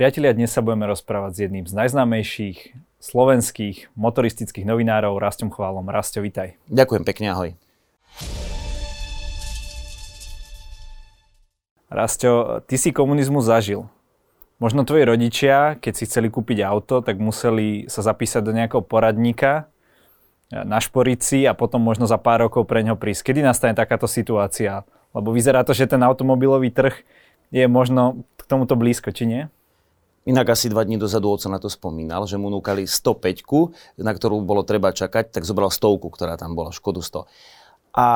Priatelia, dnes sa budeme rozprávať s jedným z najznámejších slovenských motoristických novinárov, Rastom Chválom. Rasto, vitaj. Ďakujem pekne, ahoj. Rasto, ty si komunizmus zažil. Možno tvoji rodičia, keď si chceli kúpiť auto, tak museli sa zapísať do nejakého poradníka, našporiť si a potom možno za pár rokov pre ňo prísť. Kedy nastane takáto situácia? Lebo vyzerá to, že ten automobilový trh je možno k tomuto blízko, či nie? Inak asi dva dní dozadu oco na to spomínal, že mu núkali 105, na ktorú bolo treba čakať, tak zobral stovku, ktorá tam bola, Škodu 100. A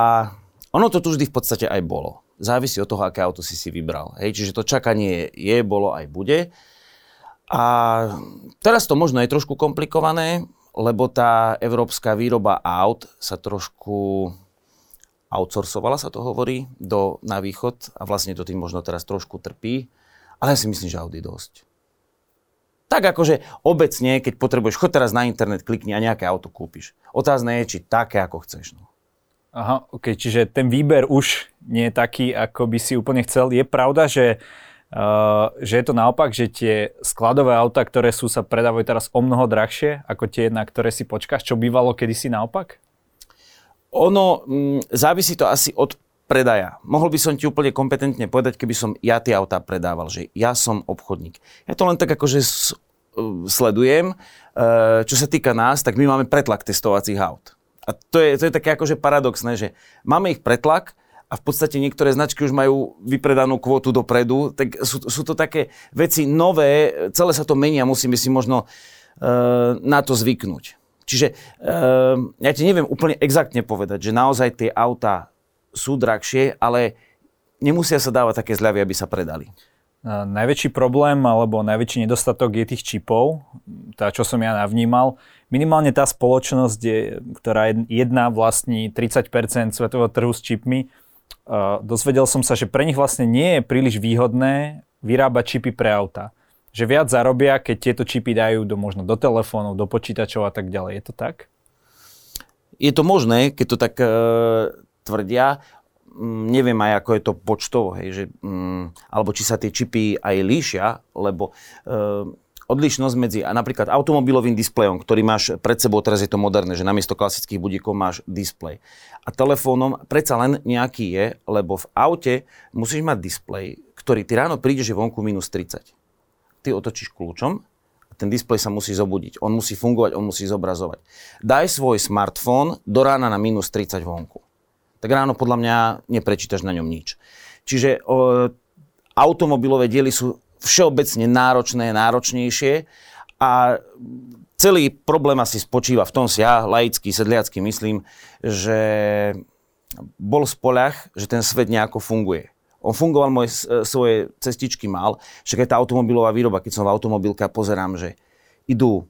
ono to tu vždy v podstate aj bolo. Závisí od toho, aké auto si si vybral. Hej, čiže to čakanie je, bolo aj bude. A teraz to možno je trošku komplikované, lebo tá európska výroba aut sa trošku outsourcovala, sa to hovorí, do, na východ a vlastne to tým možno teraz trošku trpí. Ale ja si myslím, že Audi dosť. Tak akože obecne, keď potrebuješ, chod teraz na internet, klikni a nejaké auto kúpiš. Otázne je, či také, ako chceš. No. Aha, ok, čiže ten výber už nie je taký, ako by si úplne chcel. Je pravda, že, uh, že je to naopak, že tie skladové auta, ktoré sú, sa predávajú teraz o mnoho drahšie, ako tie, na ktoré si počkáš, čo bývalo kedysi naopak? Ono, m, mm, závisí to asi od predaja. Mohol by som ti úplne kompetentne povedať, keby som ja tie autá predával, že ja som obchodník. Ja to len tak akože sledujem. Eh, čo sa týka nás, tak my máme pretlak testovacích aut. A to je, to je také akože paradoxné, že máme ich pretlak a v podstate niektoré značky už majú vypredanú kvotu dopredu, tak sú, sú to také veci nové, celé sa to mení a musíme si možno uh, na to zvyknúť. Čiže uh, ja ti neviem úplne exaktne povedať, že naozaj tie autá sú drahšie, ale nemusia sa dávať také zľavy, aby sa predali. Najväčší problém alebo najväčší nedostatok je tých čipov, tá, čo som ja navnímal. Minimálne tá spoločnosť, ktorá je jedna vlastní 30% svetového trhu s čipmi, uh, dozvedel som sa, že pre nich vlastne nie je príliš výhodné vyrábať čipy pre auta. Že viac zarobia, keď tieto čipy dajú do, možno do telefónov, do počítačov a tak ďalej. Je to tak? Je to možné, keď to tak uh, tvrdia. Neviem aj ako je to počtovo, hej, že, um, alebo či sa tie čipy aj líšia, lebo uh, odlišnosť medzi a napríklad automobilovým displejom, ktorý máš pred sebou, teraz je to moderné, že namiesto klasických budíkov máš displej. A telefónom predsa len nejaký je, lebo v aute musíš mať displej, ktorý ty ráno príde, že vonku minus 30. Ty otočíš kľúčom ten displej sa musí zobudiť. On musí fungovať, on musí zobrazovať. Daj svoj smartfón do rána na minus 30 vonku tak ráno podľa mňa neprečítaš na ňom nič. Čiže o, automobilové diely sú všeobecne náročné, náročnejšie a celý problém asi spočíva v tom si ja, laický, sedliacký, myslím, že bol spoľah, že ten svet nejako funguje. On fungoval, moje svoje cestičky mal, však aj tá automobilová výroba, keď som v automobilka pozerám, že idú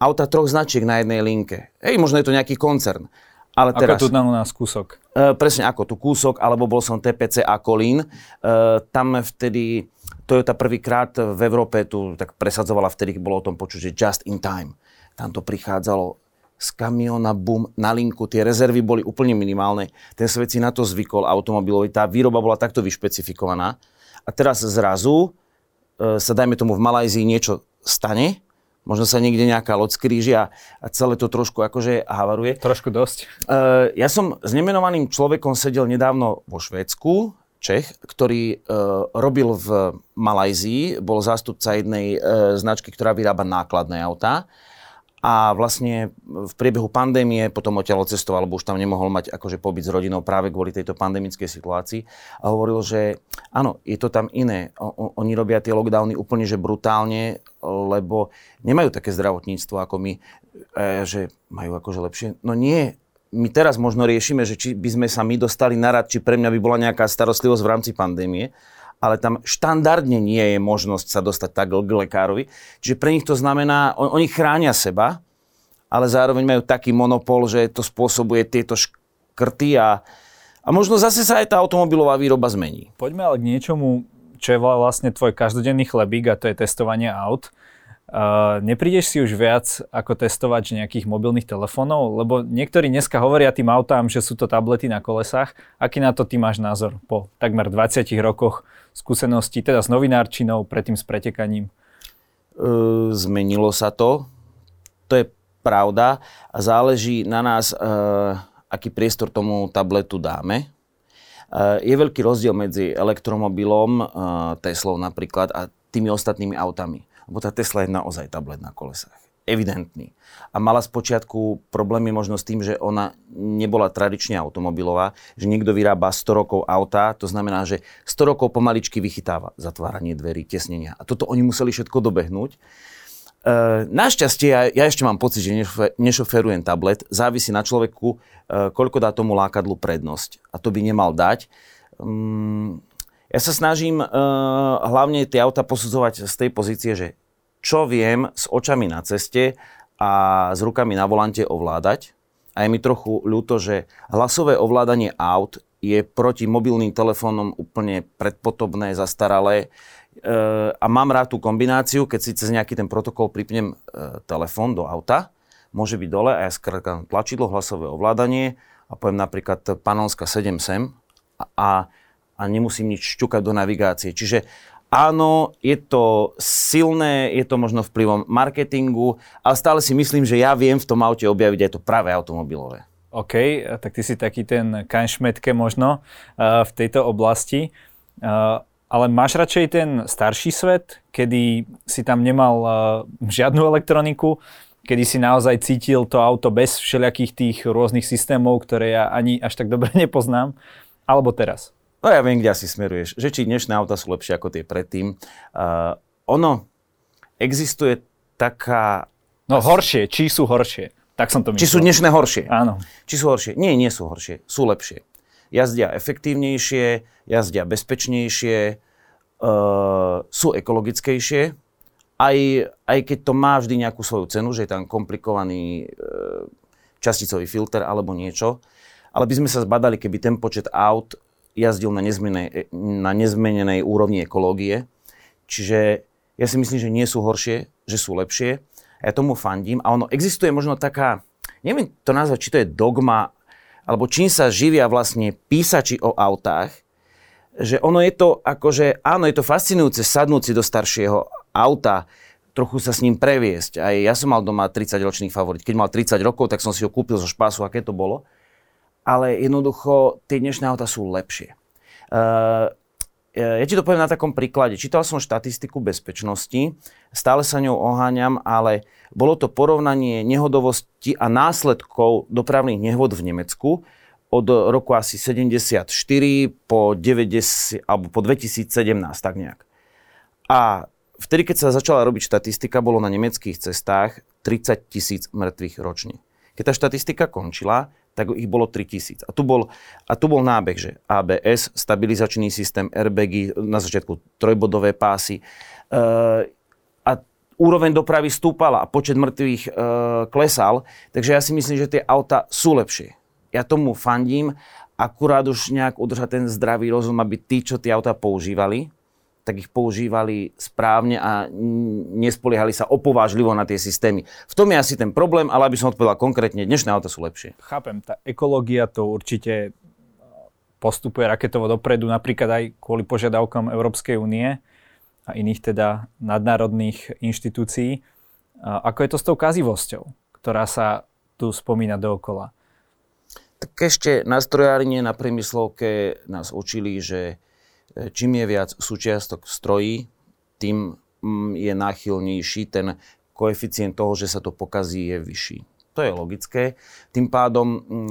auta troch značiek na jednej linke. Hej, možno je to nejaký koncern. Ale teraz, ako tu na nás kúsok. Uh, presne ako tu kúsok, alebo bol som TPC a Kolín. Uh, tam vtedy Toyota prvýkrát v Európe tu tak presadzovala vtedy, bolo o tom počuť, že just in time. Tam to prichádzalo z kamiona, bum, na linku, tie rezervy boli úplne minimálne. Ten svet si na to zvykol automobilový, tá výroba bola takto vyšpecifikovaná. A teraz zrazu uh, sa, dajme tomu, v Malajzii niečo stane, Možno sa niekde nejaká loď skríži a, a celé to trošku akože havaruje. Trošku dosť. Uh, ja som s nemenovaným človekom sedel nedávno vo Švédsku, Čech, ktorý uh, robil v Malajzii, bol zástupca jednej uh, značky, ktorá vyrába nákladné autá a vlastne v priebehu pandémie potom odtiaľ cestoval, lebo už tam nemohol mať akože pobyt s rodinou práve kvôli tejto pandemickej situácii a hovoril, že áno, je to tam iné. O, oni robia tie lockdowny úplne že brutálne, lebo nemajú také zdravotníctvo ako my, e, že majú akože lepšie. No nie, my teraz možno riešime, že či by sme sa my dostali na rad, či pre mňa by bola nejaká starostlivosť v rámci pandémie, ale tam štandardne nie je možnosť sa dostať tak k lekárovi. Čiže pre nich to znamená, on, oni chránia seba, ale zároveň majú taký monopol, že to spôsobuje tieto škrty a, a možno zase sa aj tá automobilová výroba zmení. Poďme ale k niečomu, čo je vlastne tvoj každodenný chlebík a to je testovanie aut. Uh, neprídeš si už viac ako testovať nejakých mobilných telefónov? Lebo niektorí dneska hovoria tým autám, že sú to tablety na kolesách. Aký na to ty máš názor po takmer 20 rokoch skúseností, teda s novinárčinou, predtým s pretekaním? zmenilo sa to. To je pravda a záleží na nás, aký priestor tomu tabletu dáme. Je veľký rozdiel medzi elektromobilom, Teslou napríklad, a tými ostatnými autami. Lebo tá Tesla je naozaj tablet na kolesách. Evidentný. A mala spočiatku problémy možno s tým, že ona nebola tradične automobilová, že niekto vyrába 100 rokov auta, to znamená, že 100 rokov pomaličky vychytáva zatváranie dverí, tesnenia. A toto oni museli všetko dobehnúť. Uh, našťastie, ja, ja ešte mám pocit, že nešoferujem tablet, závisí na človeku, uh, koľko dá tomu lákadlu prednosť. A to by nemal dať. Um, ja sa snažím uh, hlavne tie auta posudzovať z tej pozície, že čo viem s očami na ceste a s rukami na volante ovládať. A je mi trochu ľúto, že hlasové ovládanie aut je proti mobilným telefónom úplne predpotobné, zastaralé a mám rád tú kombináciu, keď si cez nejaký ten protokol pripnem e, telefón do auta, môže byť dole a ja skrátkam tlačidlo, hlasové ovládanie a poviem napríklad Panonska 7 sem a, a nemusím nič šťukať do navigácie. Čiže áno, je to silné, je to možno vplyvom marketingu, ale stále si myslím, že ja viem v tom aute objaviť aj to práve automobilové. OK, tak ty si taký ten kanšmetke možno uh, v tejto oblasti. Uh, ale máš radšej ten starší svet, kedy si tam nemal uh, žiadnu elektroniku, kedy si naozaj cítil to auto bez všelijakých tých rôznych systémov, ktoré ja ani až tak dobre nepoznám, alebo teraz? No ja viem, kde asi smeruješ. Že či dnešné auta sú lepšie ako tie predtým. Uh, ono, existuje taká... No horšie, či sú horšie. Tak som to myslel. Či sú dnešné horšie? Áno. Či sú horšie? Nie, nie sú horšie. Sú lepšie jazdia efektívnejšie, jazdia bezpečnejšie, uh, sú ekologickejšie, aj, aj keď to má vždy nejakú svoju cenu, že je tam komplikovaný uh, časticový filter alebo niečo, ale by sme sa zbadali, keby ten počet aut jazdil na, nezmenej, na nezmenenej úrovni ekológie. Čiže ja si myslím, že nie sú horšie, že sú lepšie. Ja tomu fandím. A ono existuje možno taká, neviem to nazvať, či to je dogma alebo čím sa živia vlastne písači o autách, že ono je to akože, áno, je to fascinujúce sadnúť si do staršieho auta, trochu sa s ním previesť. Aj ja som mal doma 30-ročný favorit. Keď mal 30 rokov, tak som si ho kúpil zo špásu, aké to bolo. Ale jednoducho, tie dnešné auta sú lepšie. Uh, ja ti to poviem na takom príklade. Čítal som štatistiku bezpečnosti, stále sa ňou oháňam, ale bolo to porovnanie nehodovosti a následkov dopravných nehod v Nemecku od roku asi 74 po, 90, alebo po 2017, tak nejak. A vtedy, keď sa začala robiť štatistika, bolo na nemeckých cestách 30 tisíc mŕtvych ročne. Keď tá štatistika končila, tak ich bolo 3000. A tu bol, a tu bol nábeh, že ABS, stabilizačný systém, airbagy, na začiatku trojbodové pásy. E, úroveň dopravy stúpala a počet mŕtvych e, klesal, takže ja si myslím, že tie auta sú lepšie. Ja tomu fandím, akurát už nejak udržať ten zdravý rozum, aby tí, čo tie auta používali, tak ich používali správne a nespoliehali sa opovážlivo na tie systémy. V tom je asi ten problém, ale aby som odpovedal konkrétne, dnešné auta sú lepšie. Chápem, tá ekológia to určite postupuje raketovo dopredu, napríklad aj kvôli požiadavkám Európskej únie a iných teda nadnárodných inštitúcií. Ako je to s tou kazivosťou, ktorá sa tu spomína dookola? Tak ešte na strojárne, na priemyslovke nás učili, že e, čím je viac súčiastok v stroji, tým mm, je náchylnejší ten koeficient toho, že sa to pokazí, je vyšší. To je logické. Tým pádom mm,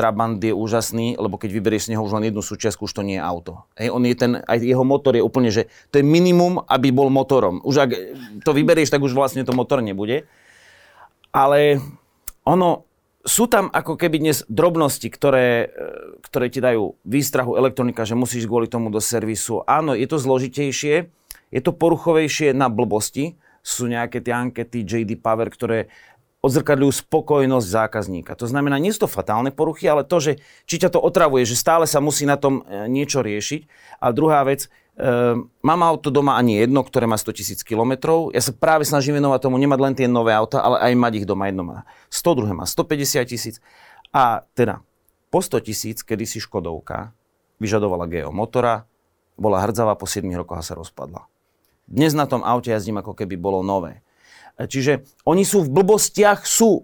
Trabant je úžasný, lebo keď vyberieš z neho už len jednu súčiastku, už to nie je auto. Hej, on je ten, aj jeho motor je úplne, že to je minimum, aby bol motorom. Už ak to vyberieš, tak už vlastne to motor nebude. Ale ono, sú tam ako keby dnes drobnosti, ktoré, e, ktoré ti dajú výstrahu elektronika, že musíš kvôli tomu do servisu. Áno, je to zložitejšie, je to poruchovejšie na blbosti. Sú nejaké tie ankety JD Power, ktoré odzrkadľujú spokojnosť zákazníka. To znamená, nie sú to fatálne poruchy, ale to, že či ťa to otravuje, že stále sa musí na tom e, niečo riešiť. A druhá vec, e, mám auto doma ani jedno, ktoré má 100 tisíc kilometrov. Ja sa práve snažím venovať tomu, nemať len tie nové auta, ale aj mať ich doma. Jedno má 100, druhé má 150 tisíc. A teda po 100 tisíc, kedy si Škodovka vyžadovala GO motora, bola hrdzavá po 7 rokoch sa rozpadla. Dnes na tom aute jazdím ako keby bolo nové. Čiže oni sú v blbostiach, sú e,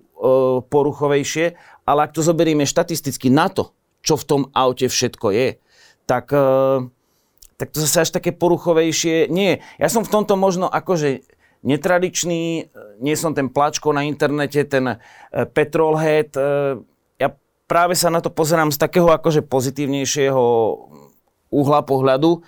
poruchovejšie, ale ak to zoberieme štatisticky na to, čo v tom aute všetko je, tak, e, tak to zase až také poruchovejšie nie. Ja som v tomto možno akože netradičný, e, nie som ten plačko na internete, ten e, petrolhead. E, ja práve sa na to pozerám z takého akože pozitívnejšieho uhla pohľadu,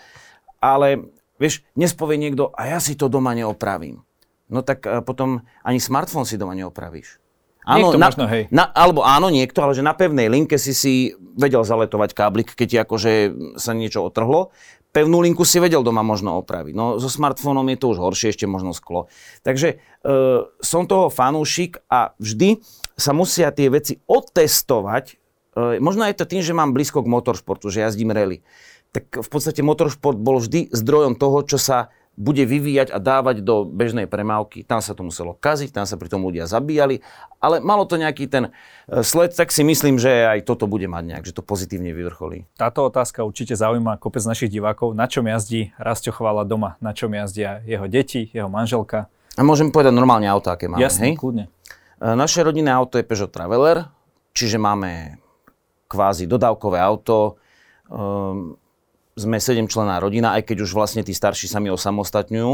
ale vieš, dnes povie niekto, a ja si to doma neopravím no tak uh, potom ani smartfón si doma neopravíš. Áno, na, možno, hej. Na, alebo áno, niekto, ale že na pevnej linke si si vedel zaletovať káblik, keď ti akože sa niečo otrhlo. Pevnú linku si vedel doma možno opraviť. No so smartfónom je to už horšie, ešte možno sklo. Takže e, som toho fanúšik a vždy sa musia tie veci otestovať. E, možno je to tým, že mám blízko k motoršportu, že jazdím rally. Tak v podstate motoršport bol vždy zdrojom toho, čo sa bude vyvíjať a dávať do bežnej premávky. Tam sa to muselo kaziť, tam sa pri tom ľudia zabíjali, ale malo to nejaký ten e, sled, tak si myslím, že aj toto bude mať nejak, že to pozitívne vyvrcholí. Táto otázka určite zaujíma kopec našich divákov. Na čom jazdí Rastio Chvála doma? Na čom jazdia jeho deti, jeho manželka? A môžem povedať normálne auto, aké máme, Jasne, hej? kľudne. E, naše rodinné auto je Peugeot Traveler, čiže máme kvázi dodávkové auto, um, sme 7 člená rodina, aj keď už vlastne tí starší sa mi osamostatňujú.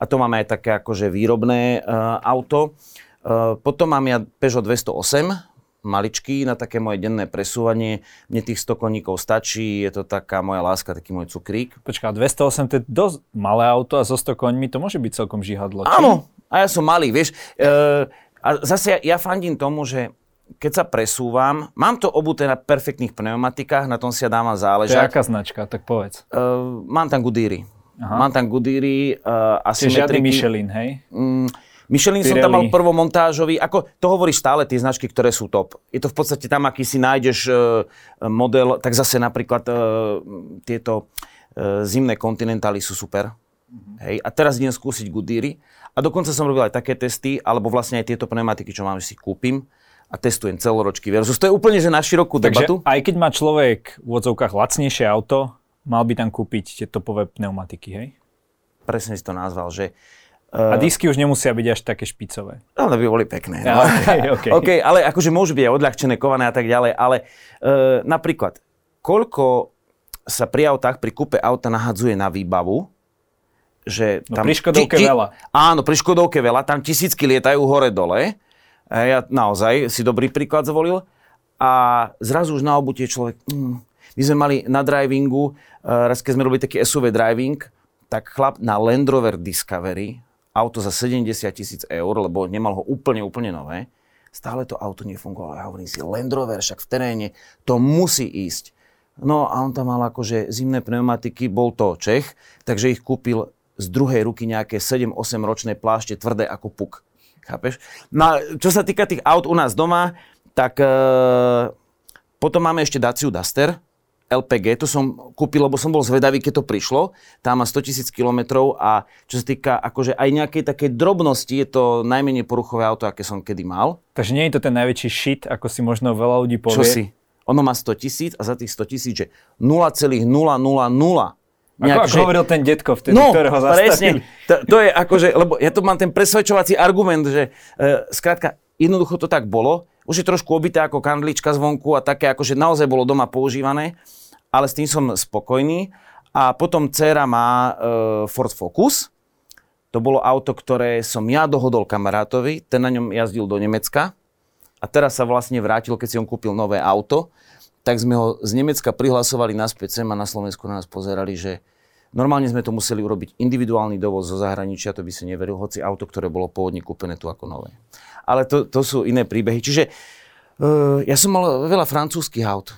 A to máme aj také akože výrobné uh, auto. Uh, potom mám ja Peugeot 208, maličký na také moje denné presúvanie. Mne tých 100 koníkov stačí, je to taká moja láska, taký môj cukrík. Počká, 208 to je dosť malé auto a so 100 koňmi to môže byť celkom žihadlo. Či? Áno, a ja som malý, vieš. Uh, a zase ja, ja fandím tomu, že keď sa presúvam, mám to obuté na perfektných pneumatikách, na tom si ja dávam záležať. To je aká značka, tak povedz. Uh, mám tam Goodyery. Aha. Mám tam Goodyery, uh, asymetriky. Čiže žiadny Michelin, hej? Mm, Michelin Pirelli. som tam mal prvomontážový, ako to hovorí stále tie značky, ktoré sú top. Je to v podstate tam, aký si nájdeš uh, model, tak zase napríklad uh, tieto uh, zimné kontinentály sú super. Mm-hmm. Hej, a teraz idem skúsiť Goodyery. A dokonca som robil aj také testy, alebo vlastne aj tieto pneumatiky, čo mám, že si kúpim a testujem celoročky versus. To je úplne, že na širokú Takže debatu. aj keď má človek v odzovkách lacnejšie auto, mal by tam kúpiť tie topové pneumatiky, hej? Presne si to nazval, že a eh, disky už nemusia byť až také špicové. Ale by boli pekné. No. okay, okay. ale akože môžu byť aj odľahčené, kované a tak ďalej, ale uh, napríklad, koľko sa pri autách, pri kúpe auta nahadzuje na výbavu, že no, tam... pri Škodovke ti, ti, veľa. Áno, pri Škodovke veľa, tam tisícky lietajú hore-dole, ja naozaj si dobrý príklad zvolil. A zrazu už na obutie človek... Mm, my sme mali na drivingu, uh, raz keď sme robili taký SUV driving, tak chlap na Land Rover Discovery, auto za 70 tisíc eur, lebo nemal ho úplne, úplne nové, stále to auto nefungovalo. Ja hovorím si, Land Rover však v teréne, to musí ísť. No a on tam mal akože zimné pneumatiky, bol to Čech, takže ich kúpil z druhej ruky nejaké 7-8 ročné plášte, tvrdé ako puk. Chápeš? No čo sa týka tých aut u nás doma, tak e, potom máme ešte Daciu Duster, LPG, to som kúpil, lebo som bol zvedavý, keď to prišlo. Tam má 100 tisíc kilometrov a čo sa týka akože aj nejakej takej drobnosti, je to najmenej poruchové auto, aké som kedy mal. Takže nie je to ten najväčší shit, ako si možno veľa ľudí povie. Čo si? Ono má 100 tisíc a za tých 100 tisíc, že 0,000 Nejak, ako, že... hovoril ten detko vtedy, no, ktorého zastavili. presne. To, to je akože, lebo ja tu mám ten presvedčovací argument, že uh, skrátka, jednoducho to tak bolo. Už je trošku obité ako kandlička zvonku a také akože naozaj bolo doma používané, ale s tým som spokojný. A potom dcera má uh, Ford Focus. To bolo auto, ktoré som ja dohodol kamarátovi, ten na ňom jazdil do Nemecka a teraz sa vlastne vrátil, keď si on kúpil nové auto tak sme ho z Nemecka prihlasovali naspäť sem a na Slovensku na nás pozerali, že normálne sme to museli urobiť individuálny dovoz zo zahraničia, to by si neveril, hoci auto, ktoré bolo pôvodne kúpené tu ako nové. Ale to, to sú iné príbehy. Čiže uh, ja som mal veľa francúzskych aut.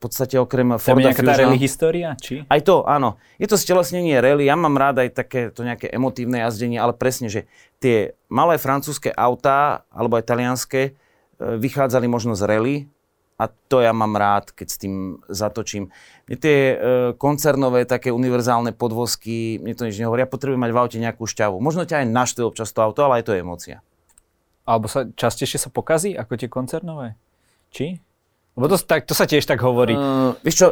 V podstate okrem Forda Fusion. tá rally história, či? Aj to, áno. Je to stelesnenie rally. Ja mám rád aj také to nejaké emotívne jazdenie, ale presne, že tie malé francúzske autá, alebo aj talianské, e, vychádzali možno z rally, a to ja mám rád, keď s tým zatočím. Mne tie e, koncernové, také univerzálne podvozky, mne to nič nehovorí. Ja potrebujem mať v aute nejakú šťavu. Možno ťa aj naštve občas to auto, ale aj to je emócia. Alebo sa častejšie sa pokazí ako tie koncernové? Či? Lebo to, tak, to sa tiež tak hovorí. Uh, vieš čo,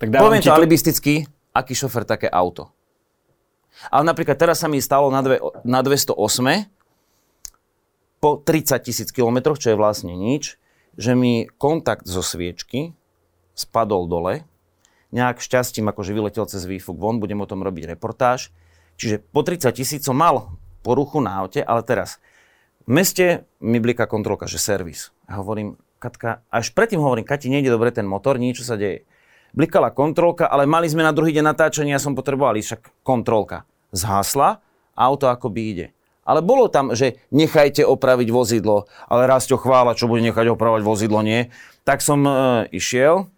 tak poviem to, to alibisticky, aký šofer také auto. Ale napríklad teraz sa mi stalo na, dve, na 208 po 30 tisíc kilometroch, čo je vlastne nič, že mi kontakt zo sviečky spadol dole, nejak šťastím akože vyletel cez výfuk von, budem o tom robiť reportáž. Čiže po 30 tisíc som mal poruchu na aute, ale teraz v meste mi bliká kontrolka, že servis. Ja hovorím, Katka, až predtým hovorím, Kati, nejde dobre ten motor, niečo sa deje. Blikala kontrolka, ale mali sme na druhý deň natáčanie, ja som potreboval ísť, však kontrolka. Zhasla, auto akoby ide. Ale bolo tam, že nechajte opraviť vozidlo, ale raz ťo chvála, čo bude nechať opravovať vozidlo, nie. Tak som e, išiel,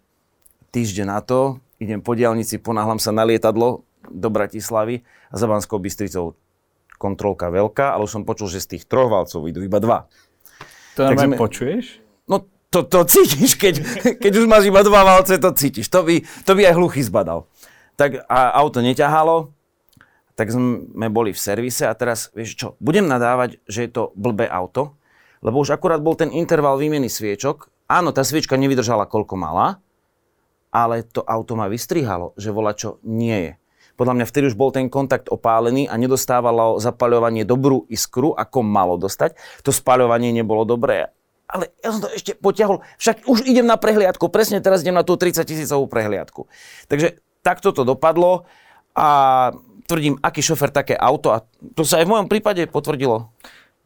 týždeň na to, idem po diálnici, ponáhľam sa na lietadlo do Bratislavy a za Banskou Bystricou kontrolka veľká, ale už som počul, že z tých troch valcov idú iba dva. To tak sme... počuješ? No to, to cítiš, keď, keď už máš iba dva valce, to cítiš. To by, to by aj hluchý zbadal. Tak a auto neťahalo, tak sme boli v servise a teraz, vieš čo, budem nadávať, že je to blbé auto, lebo už akurát bol ten interval výmeny sviečok. Áno, tá sviečka nevydržala koľko mala, ale to auto ma vystrihalo, že vola čo nie je. Podľa mňa vtedy už bol ten kontakt opálený a nedostávalo zapaľovanie dobrú iskru, ako malo dostať. To spaľovanie nebolo dobré. Ale ja som to ešte potiahol. Však už idem na prehliadku. Presne teraz idem na tú 30 tisícovú prehliadku. Takže takto to dopadlo a tvrdím, aký šofer také auto a to sa aj v mojom prípade potvrdilo.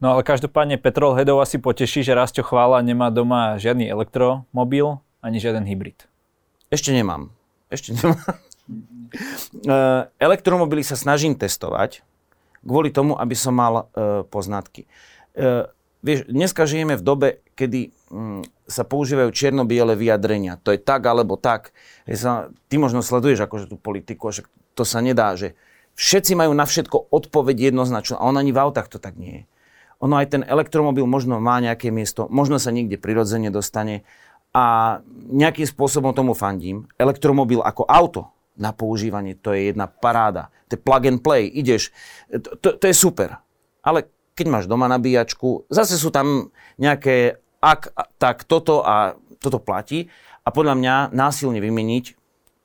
No ale každopádne Petrol Headov asi poteší, že Rastio Chvála nemá doma žiadny elektromobil ani žiaden hybrid. Ešte nemám. Ešte nemám. Uh, elektromobily sa snažím testovať kvôli tomu, aby som mal uh, poznatky. Uh, vieš, dneska žijeme v dobe, kedy um, sa používajú čierno-biele vyjadrenia. To je tak alebo tak. Sa, ty možno sleduješ akože tú politiku, že to sa nedá, že Všetci majú na všetko odpoveď jednoznačnú a on ani v autách to tak nie je. Ono aj ten elektromobil možno má nejaké miesto, možno sa niekde prirodzene dostane a nejakým spôsobom tomu fandím. Elektromobil ako auto na používanie, to je jedna paráda. To je plug and play, ideš, to, to, to je super. Ale keď máš doma nabíjačku, zase sú tam nejaké ak, tak toto a toto platí a podľa mňa násilne vymeniť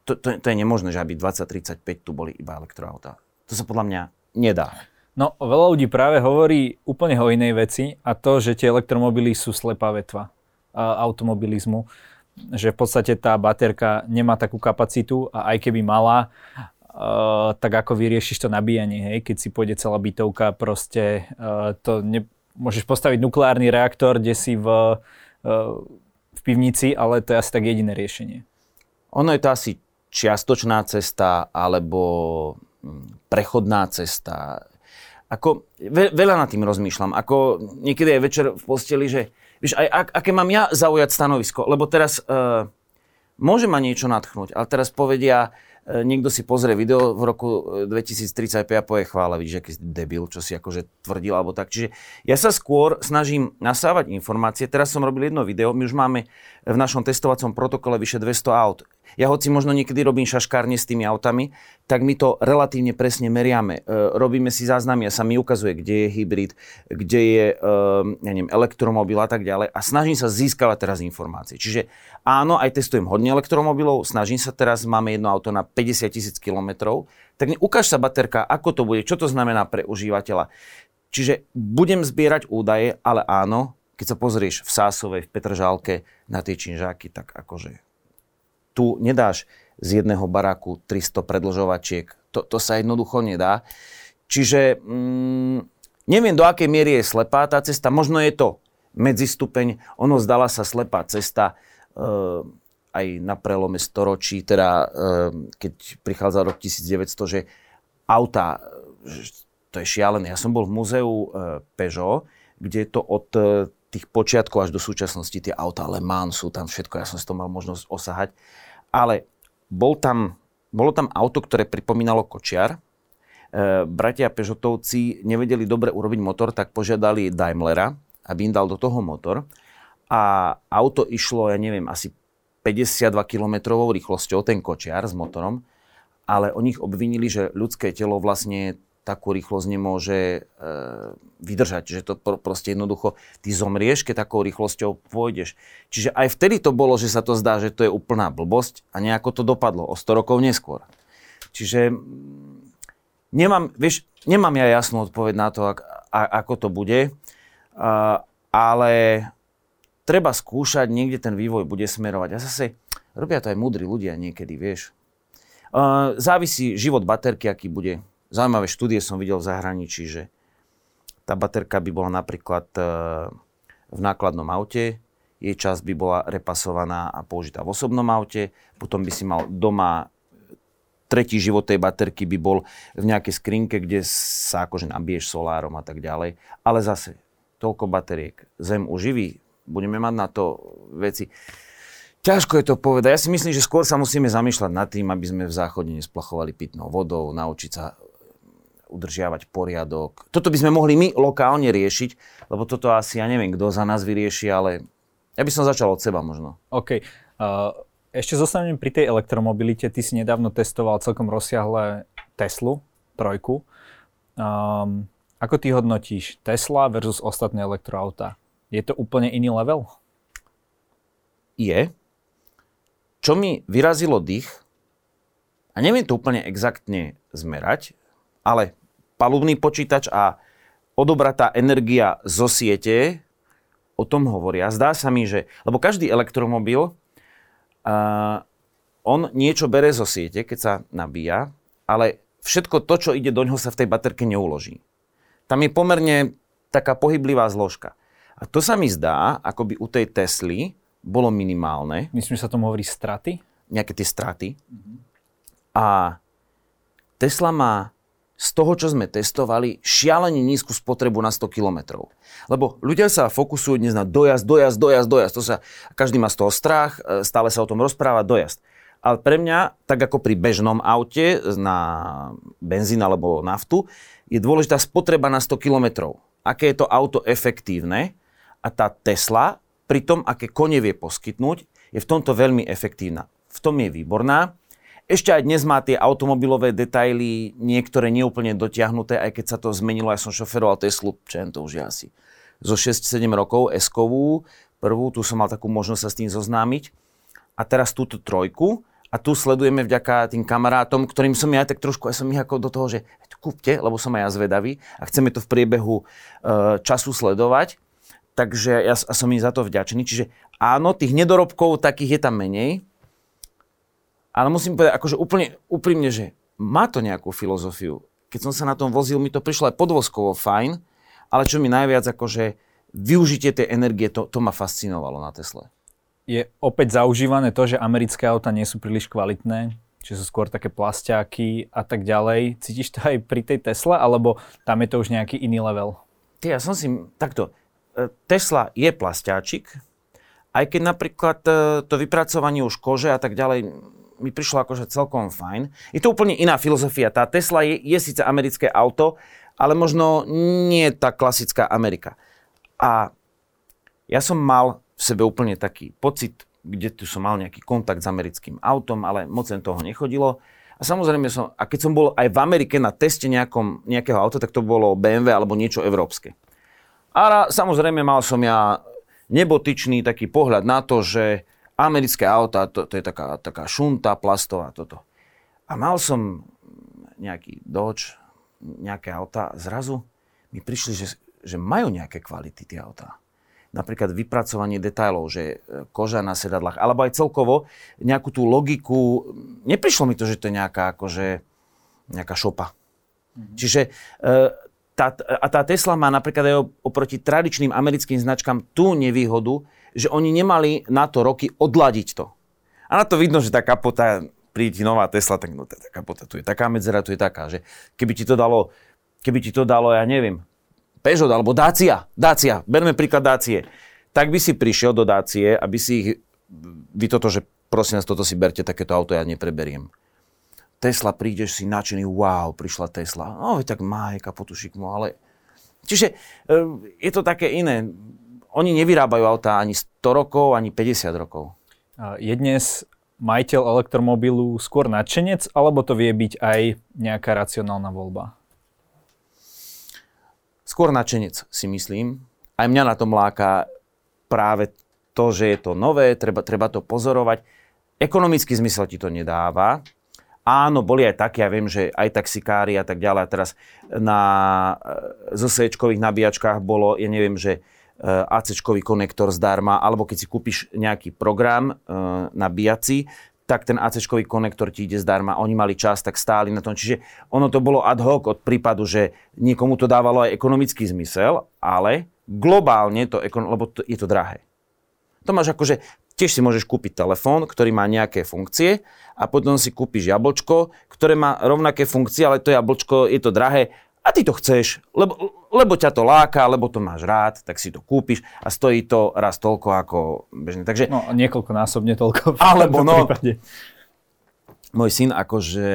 to, to, to je nemožné, že aby 2035 tu boli iba elektroautá. To sa podľa mňa nedá. No, veľa ľudí práve hovorí úplne o inej veci a to, že tie elektromobily sú slepá vetva automobilizmu. Že v podstate tá baterka nemá takú kapacitu a aj keby mala, uh, tak ako vyriešiš to nabíjanie, hej? Keď si pôjde celá bytovka, proste uh, to ne, môžeš postaviť nukleárny reaktor, kde si v, uh, v pivnici, ale to je asi tak jediné riešenie. Ono je to asi čiastočná cesta alebo mm, prechodná cesta. Ako, ve, veľa nad tým rozmýšľam. Ako niekedy aj večer v posteli, že vieš, aj ak, aké mám ja zaujať stanovisko. Lebo teraz uh, môže ma niečo natchnúť, ale teraz povedia, E, niekto si pozrie video v roku 2035 e, a povie chvála, vidíš, aký debil, čo si akože tvrdil alebo tak. Čiže ja sa skôr snažím nasávať informácie. Teraz som robil jedno video, my už máme v našom testovacom protokole vyše 200 aut. Ja hoci možno niekedy robím šaškárne s tými autami, tak my to relatívne presne meriame. E, robíme si záznamy a sa mi ukazuje, kde je hybrid, kde je ja neviem, elektromobil a tak ďalej a snažím sa získavať teraz informácie. Čiže áno, aj testujem hodne elektromobilov, snažím sa teraz, máme jedno auto na 50 tisíc kilometrov, tak ukáž sa baterka, ako to bude, čo to znamená pre užívateľa. Čiže budem zbierať údaje, ale áno, keď sa pozrieš v Sásovej, v Petržálke na tie činžáky, tak akože tu nedáš z jedného baráku 300 predlžovačiek. To, to sa jednoducho nedá. Čiže mm, neviem, do akej miery je slepá tá cesta. Možno je to medzistupeň. Ono zdala sa slepá cesta. E, aj na prelome storočí, teda eh, keď prichádzal rok 1900, že auta, to je šialené. Ja som bol v múzeu eh, Peugeot, kde to od eh, tých počiatkov až do súčasnosti tie auta Le Mans sú tam všetko, ja som si to mal možnosť osahať. Ale bol tam, bolo tam auto, ktoré pripomínalo kočiar. bratia Peugeotovci nevedeli dobre urobiť motor, tak požiadali Daimlera, aby im dal do toho motor. A auto išlo, ja neviem, asi 52 km rýchlosťou, ten kočiar s motorom, ale o nich obvinili, že ľudské telo vlastne takú rýchlosť nemôže e, vydržať, že to pr- proste jednoducho, ty zomrieš, keď takou rýchlosťou pôjdeš. Čiže aj vtedy to bolo, že sa to zdá, že to je úplná blbosť a nejako to dopadlo o 100 rokov neskôr. Čiže Nemám, vieš, nemám ja jasnú odpoveď na to, ak, a, ako to bude, uh, ale treba skúšať, niekde ten vývoj bude smerovať. A zase robia to aj múdri ľudia niekedy, vieš. Uh, závisí život baterky, aký bude. Zaujímavé štúdie som videl v zahraničí, že tá baterka by bola napríklad uh, v nákladnom aute, jej časť by bola repasovaná a použitá v osobnom aute, potom by si mal doma tretí život tej baterky by bol v nejakej skrinke, kde sa akože nabiješ solárom a tak ďalej. Ale zase, toľko bateriek. Zem uživí, budeme mať na to veci. Ťažko je to povedať. Ja si myslím, že skôr sa musíme zamýšľať nad tým, aby sme v záchode nesplachovali pitnou vodou, naučiť sa udržiavať poriadok. Toto by sme mohli my lokálne riešiť, lebo toto asi ja neviem, kto za nás vyrieši, ale ja by som začal od seba možno. OK. Uh, ešte zostanem pri tej elektromobilite. Ty si nedávno testoval celkom rozsiahle Teslu, trojku. Um, ako ty hodnotíš Tesla versus ostatné elektroauta? Je to úplne iný level? Je. Čo mi vyrazilo dých, a neviem to úplne exaktne zmerať, ale palubný počítač a odobratá energia zo siete o tom hovoria. Zdá sa mi, že... Lebo každý elektromobil Uh, on niečo bere zo siete, keď sa nabíja, ale všetko to, čo ide do ňoho, sa v tej baterke neuloží. Tam je pomerne taká pohyblivá zložka. A to sa mi zdá, ako by u tej Tesly bolo minimálne. Myslím, že sa tomu hovorí straty? Nejaké tie straty. Mm-hmm. A Tesla má z toho, čo sme testovali, šialene nízku spotrebu na 100 km. Lebo ľudia sa fokusujú dnes na dojazd, dojazd, dojazd, dojazd. To sa, každý má z toho strach, e, stále sa o tom rozpráva, dojazd. Ale pre mňa, tak ako pri bežnom aute na benzín alebo naftu, je dôležitá spotreba na 100 km. Aké je to auto efektívne a tá Tesla, pri tom, aké kone vie poskytnúť, je v tomto veľmi efektívna. V tom je výborná. Ešte aj dnes má tie automobilové detaily niektoré neúplne dotiahnuté, aj keď sa to zmenilo. Ja som šoferoval Teslu, čo to už je asi zo 6-7 rokov, s prvú, tu som mal takú možnosť sa s tým zoznámiť. A teraz túto trojku, a tu sledujeme vďaka tým kamarátom, ktorým som ja tak trošku, ja som ich ako do toho, že kúpte, lebo som aj ja zvedavý a chceme to v priebehu e, času sledovať. Takže ja som im za to vďačný. Čiže áno, tých nedorobkov takých je tam menej, ale musím povedať, akože úplne úprimne, že má to nejakú filozofiu. Keď som sa na tom vozil, mi to prišlo aj podvozkovo fajn, ale čo mi najviac akože využitie tej energie, to, to ma fascinovalo na Tesle. Je opäť zaužívané to, že americké auta nie sú príliš kvalitné, čiže sú skôr také plastiaky a tak ďalej. Cítiš to aj pri tej Tesle, alebo tam je to už nejaký iný level? Ty, ja som si, takto, e, Tesla je plastiačik, aj keď napríklad e, to vypracovanie už kože a tak ďalej mi prišlo akože celkom fajn. Je to úplne iná filozofia. Tá Tesla je, je síce americké auto, ale možno nie tá klasická Amerika. A ja som mal v sebe úplne taký pocit, kde tu som mal nejaký kontakt s americkým autom, ale moc len toho nechodilo. A samozrejme som, a keď som bol aj v Amerike na teste nejakom, nejakého auta, tak to bolo BMW alebo niečo európske. A samozrejme mal som ja nebotičný taký pohľad na to, že americké auta, to, to je taká, taká šunta plastová toto. A mal som nejaký Dodge, nejaké auta, zrazu mi prišli, že, že majú nejaké kvality tie autá. Napríklad vypracovanie detailov, že e, koža na sedadlách, alebo aj celkovo nejakú tú logiku. Neprišlo mi to, že to je nejaká, akože, nejaká šopa. Mm-hmm. Čiže e, tá, a tá Tesla má napríklad aj oproti tradičným americkým značkám tú nevýhodu, že oni nemali na to roky odladiť to. A na to vidno, že tá kapota, príde nová Tesla, tak no, tá kapota, tu je taká medzera, tu je taká, že keby ti to dalo, keby ti to dalo, ja neviem, Peugeot alebo Dacia, Dacia, berme príklad Dacie, tak by si prišiel do Dacie, aby si ich, vy toto, že prosím vás, toto si berte, takéto auto ja nepreberiem. Tesla, prídeš si nadšený, wow, prišla Tesla. No, tak má aj kapotu šikmo, ale... Čiže e, je to také iné oni nevyrábajú autá ani 100 rokov, ani 50 rokov. Je dnes majiteľ elektromobilu skôr nadšenec, alebo to vie byť aj nejaká racionálna voľba? Skôr nadšenec, si myslím. Aj mňa na tom láka práve to, že je to nové, treba, treba to pozorovať. Ekonomický zmysel ti to nedáva, Áno, boli aj také, ja viem, že aj taxikári a tak ďalej. A teraz na e, ZSEčkových nabíjačkách bolo, ja neviem, že e, AC-čkový konektor zdarma, alebo keď si kúpiš nejaký program e, nabíjací, tak ten ac konektor ti ide zdarma. Oni mali čas, tak stáli na tom. Čiže ono to bolo ad hoc od prípadu, že niekomu to dávalo aj ekonomický zmysel, ale globálne to, lebo to, je to drahé. To máš akože, tiež si môžeš kúpiť telefón, ktorý má nejaké funkcie a potom si kúpiš jablčko, ktoré má rovnaké funkcie, ale to jablčko je to drahé a ty to chceš, lebo, lebo ťa to láka, lebo to máš rád, tak si to kúpiš a stojí to raz toľko ako bežne. Takže, no, niekoľkonásobne toľko. Alebo no, prípade. môj syn, akože,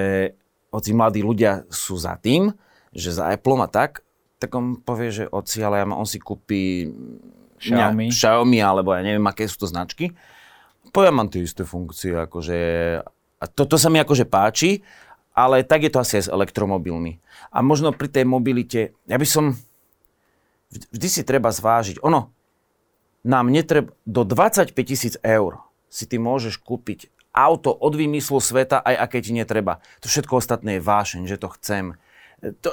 hoci mladí ľudia sú za tým, že za Apple a tak, tak on povie, že oci, ale on si kúpi Xiaomi. Ne, Xiaomi, alebo ja neviem, aké sú to značky. Poviem, mám tie isté funkcie, akože... A to, to sa mi akože páči, ale tak je to asi aj s elektromobilmi. A možno pri tej mobilite, ja by som, vždy si treba zvážiť, ono, nám netreba, do 25 tisíc eur si ty môžeš kúpiť auto od vymyslu sveta, aj aké ti netreba. To všetko ostatné je vášeň, že to chcem. To,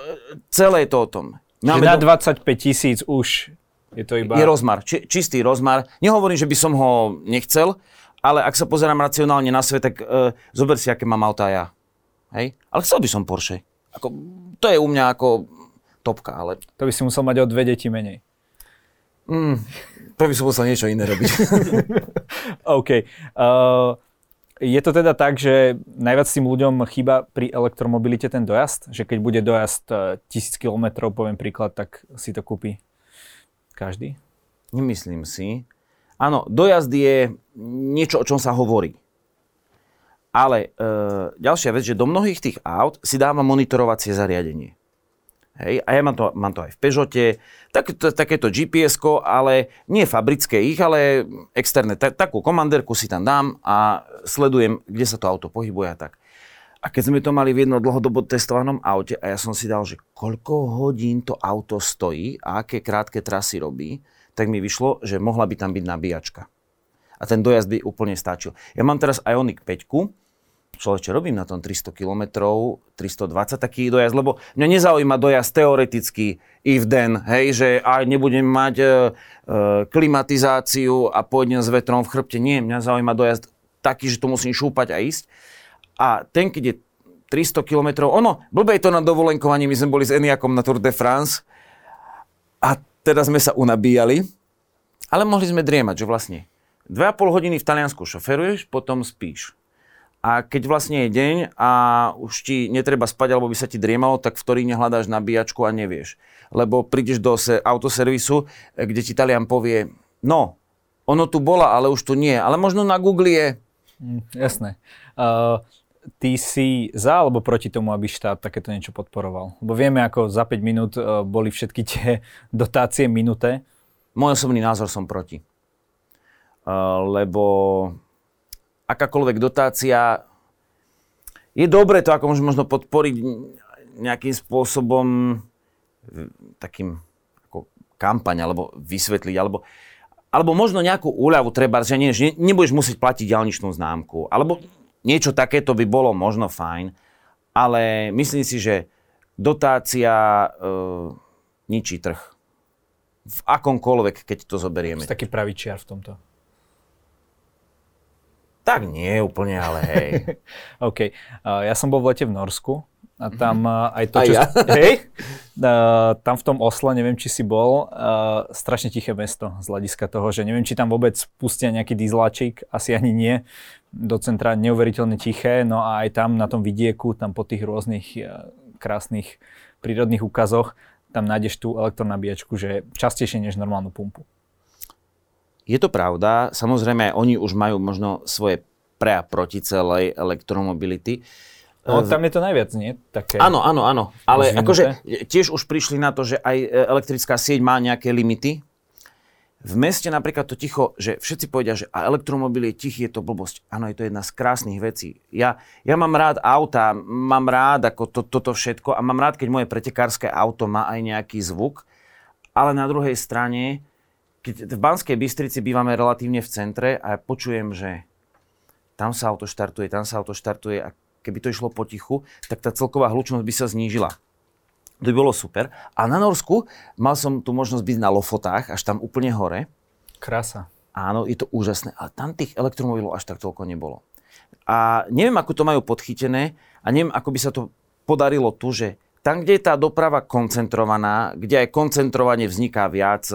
celé je to o tom. Máme na do... 25 tisíc už je to iba... Je rozmar, či, čistý rozmar. Nehovorím, že by som ho nechcel, ale ak sa pozerám racionálne na svet, tak uh, zober si, aké mám auta ja. Hej? Ale chcel by som Porsche. Ako, to je u mňa ako topka, ale... To by si musel mať o dve deti menej. Mm, to by som musel niečo iné robiť. OK. Uh, je to teda tak, že najviac tým ľuďom chýba pri elektromobilite ten dojazd? Že keď bude dojazd uh, tisíc kilometrov, poviem príklad, tak si to kúpi každý? Nemyslím si. Áno, dojazd je niečo, o čom sa hovorí. Ale e, ďalšia vec, že do mnohých tých aut si dáva monitorovacie zariadenie. Hej, a ja mám to, mám to aj v Peugeote, tak, to, takéto gps ale nie fabrické ich, ale externé. Ta, takú komandérku si tam dám a sledujem, kde sa to auto pohybuje a tak. A keď sme to mali v jednom dlhodobo testovanom aute a ja som si dal, že koľko hodín to auto stojí a aké krátke trasy robí, tak mi vyšlo, že mohla by tam byť nabíjačka. A ten dojazd by úplne stačil. Ja mám teraz Ioniq 5, človeče, robím na tom 300 km, 320 taký dojazd, lebo mňa nezaujíma dojazd teoreticky if then, hej, že aj nebudem mať e, e, klimatizáciu a pôjdem s vetrom v chrbte. Nie, mňa zaujíma dojazd taký, že to musím šúpať a ísť. A ten, keď je 300 km, ono, blbej to na dovolenkovaní, my sme boli s Eniakom na Tour de France a teda sme sa unabíjali, ale mohli sme driemať, že vlastne 2,5 hodiny v Taliansku šoferuješ, potom spíš. A keď vlastne je deň a už ti netreba spať, alebo by sa ti driemalo, tak v ktorý nehľadáš nabíjačku a nevieš. Lebo prídeš do se- autoservisu, kde ti Talian povie, no, ono tu bola, ale už tu nie. Ale možno na Google je. Mm, jasné. Uh, ty si za alebo proti tomu, aby štát takéto niečo podporoval? Lebo vieme, ako za 5 minút uh, boli všetky tie dotácie minuté. Môj osobný názor som proti. Uh, lebo akákoľvek dotácia, je dobre to ako možno podporiť nejakým spôsobom takým ako kampaň, alebo vysvetliť, alebo, alebo možno nejakú úľavu treba, že, nie, nebudeš musieť platiť ďalničnú známku, alebo niečo takéto by bolo možno fajn, ale myslím si, že dotácia e, ničí trh. V akomkoľvek, keď to zoberieme. taký pravý čiar v tomto. Tak nie úplne, ale hej. OK. Uh, ja som bol v lete v Norsku a tam uh, aj to, čo... ja. hej? Uh, tam v tom Osle, neviem, či si bol, uh, strašne tiché mesto z hľadiska toho, že neviem, či tam vôbec pustia nejaký dizláčik, asi ani nie. Do centra neuveriteľne tiché, no a aj tam na tom vidieku, tam po tých rôznych uh, krásnych prírodných úkazoch, tam nájdeš tú elektronabíjačku, že častejšie než normálnu pumpu. Je to pravda, samozrejme oni už majú možno svoje pre a proti celej elektromobility. No, tam je to najviac, nie? Také áno, áno, áno. Ale akože tiež už prišli na to, že aj e, elektrická sieť má nejaké limity. V meste napríklad to ticho, že všetci povedia, že a elektromobil je tichý, je to blbosť. Áno, je to jedna z krásnych vecí. Ja, ja mám rád auta, mám rád ako to, toto všetko a mám rád, keď moje pretekárske auto má aj nejaký zvuk, ale na druhej strane keď v Banskej Bystrici bývame relatívne v centre a počujem, že tam sa auto štartuje, tam sa auto štartuje a keby to išlo potichu, tak tá celková hlučnosť by sa znížila. To by bolo super. A na Norsku mal som tu možnosť byť na Lofotách, až tam úplne hore. Krása. Áno, je to úžasné, ale tam tých elektromobilov až tak toľko nebolo. A neviem, ako to majú podchytené a neviem, ako by sa to podarilo tu, že tam, kde je tá doprava koncentrovaná, kde aj koncentrovanie vzniká viac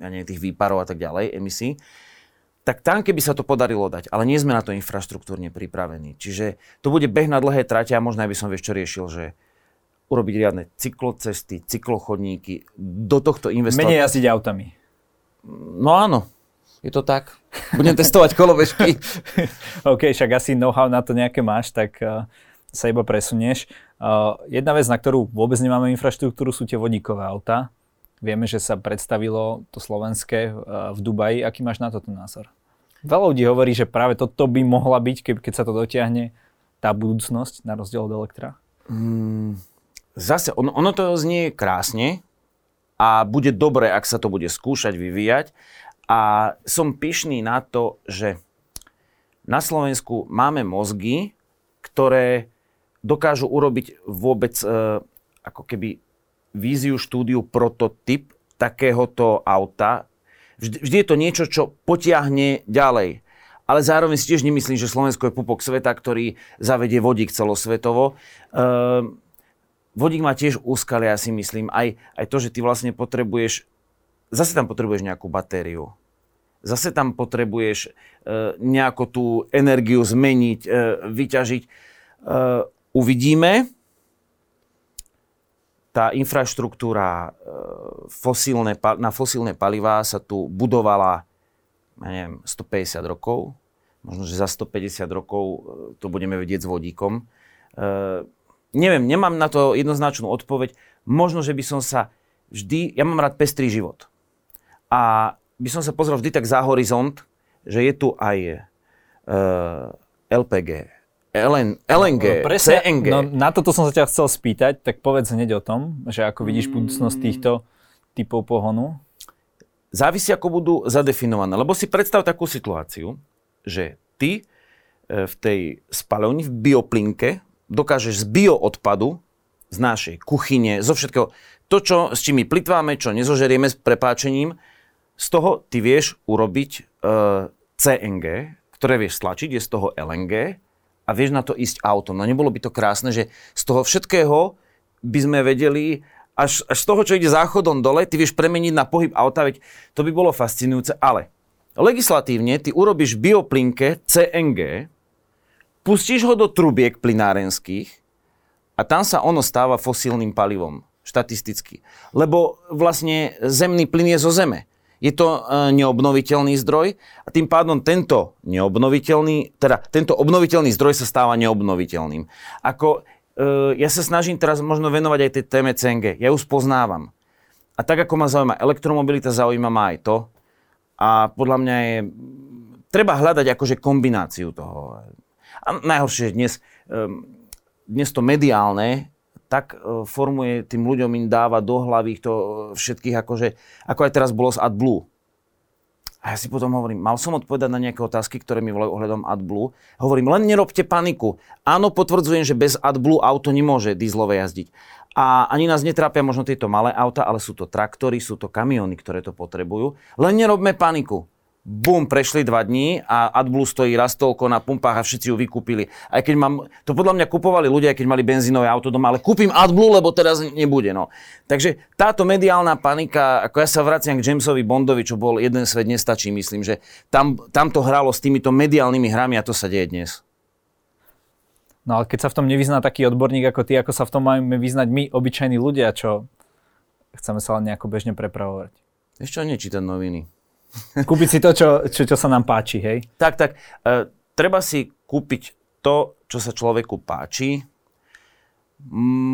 ja neviem, tých výparov a tak ďalej, emisí, tak tam, keby sa to podarilo dať, ale nie sme na to infraštruktúrne pripravení. Čiže to bude beh na dlhé trate a možno by som vieš čo riešil, že urobiť riadne cyklocesty, cyklochodníky, do tohto investovať. Menej jazdiť autami. No áno, je to tak. Budem testovať kolobežky. OK, však asi know-how na to nejaké máš, tak uh, sa iba presunieš. Uh, jedna vec, na ktorú vôbec nemáme infraštruktúru, sú tie vodíkové autá. Vieme, že sa predstavilo to slovenské uh, v Dubaji. Aký máš na toto názor? Veľa ľudí hovorí, že práve toto by mohla byť, keď, sa to dotiahne, tá budúcnosť na rozdiel od elektra. Mm, zase, ono, ono to znie krásne, a bude dobre, ak sa to bude skúšať vyvíjať. A som pyšný na to, že na Slovensku máme mozgy, ktoré dokážu urobiť vôbec e, ako keby víziu, štúdiu, prototyp takéhoto auta. Vždy, vždy je to niečo, čo potiahne ďalej. Ale zároveň si tiež nemyslím, že Slovensko je pupok sveta, ktorý zavedie vodík celosvetovo. E, vodík má tiež úskalia, ja si myslím. Aj, aj to, že ty vlastne potrebuješ, zase tam potrebuješ nejakú batériu. Zase tam potrebuješ e, nejakú tú energiu zmeniť, e, vyťažiť. E, uvidíme. Tá infraštruktúra e, fosílne, na fosílne palivá sa tu budovala neviem, 150 rokov. Možno, že za 150 rokov e, to budeme vedieť s vodíkom. E, neviem, nemám na to jednoznačnú odpoveď. Možno, že by som sa vždy, ja mám rád pestrý život. A by som sa pozrel vždy tak za horizont, že je tu aj LPG, LN, LNG, no, presne, CNG. No, na toto som sa ťa chcel spýtať, tak povedz hneď o tom, že ako vidíš budúcnosť mm. týchto typov pohonu. Závisí, ako budú zadefinované. Lebo si predstav takú situáciu, že ty e, v tej spalovni, v bioplinke, dokážeš z bioodpadu, z našej kuchyne, zo všetkého, to, čo, s čím my plitváme, čo nezožerieme s prepáčením, z toho ty vieš urobiť e, CNG, ktoré vieš stlačiť, je z toho LNG a vieš na to ísť autom. No nebolo by to krásne, že z toho všetkého by sme vedeli, až, až z toho, čo ide záchodom dole, ty vieš premeniť na pohyb auta, veď to by bolo fascinujúce, ale legislatívne ty urobíš bioplinke CNG, pustíš ho do trubiek plinárenských a tam sa ono stáva fosílnym palivom, štatisticky. Lebo vlastne zemný plyn je zo zeme. Je to e, neobnoviteľný zdroj a tým pádom tento neobnoviteľný, teda tento obnoviteľný zdroj sa stáva neobnoviteľným. Ako e, ja sa snažím teraz možno venovať aj tej téme CNG. Ja ju spoznávam. A tak ako ma zaujíma elektromobilita, zaujíma ma aj to. A podľa mňa je... Treba hľadať akože kombináciu toho. A najhoršie, dnes, ehm, dnes to mediálne tak e, formuje, tým ľuďom im dáva do hlavy to e, všetkých, akože, ako aj teraz bolo s AdBlue. A ja si potom hovorím, mal som odpovedať na nejaké otázky, ktoré mi volajú ohľadom AdBlue. Hovorím, len nerobte paniku. Áno, potvrdzujem, že bez AdBlue auto nemôže dieslové jazdiť. A ani nás netrápia možno tieto malé auta, ale sú to traktory, sú to kamiony, ktoré to potrebujú. Len nerobme paniku bum, prešli dva dní a AdBlue stojí raz toľko na pumpách a všetci ju vykúpili. Aj keď mám, to podľa mňa kupovali ľudia, keď mali benzínové auto doma, ale kúpim AdBlue, lebo teraz nebude. No. Takže táto mediálna panika, ako ja sa vraciam k Jamesovi Bondovi, čo bol jeden svet nestačí, myslím, že tam, tam to hralo s týmito mediálnymi hrami a to sa deje dnes. No ale keď sa v tom nevyzná taký odborník ako ty, ako sa v tom máme vyznať my, obyčajní ľudia, čo chceme sa len nejako bežne prepravovať. Ešte nečítať noviny. Kúpiť si to, čo, čo, čo sa nám páči, hej? Tak, tak. E, treba si kúpiť to, čo sa človeku páči.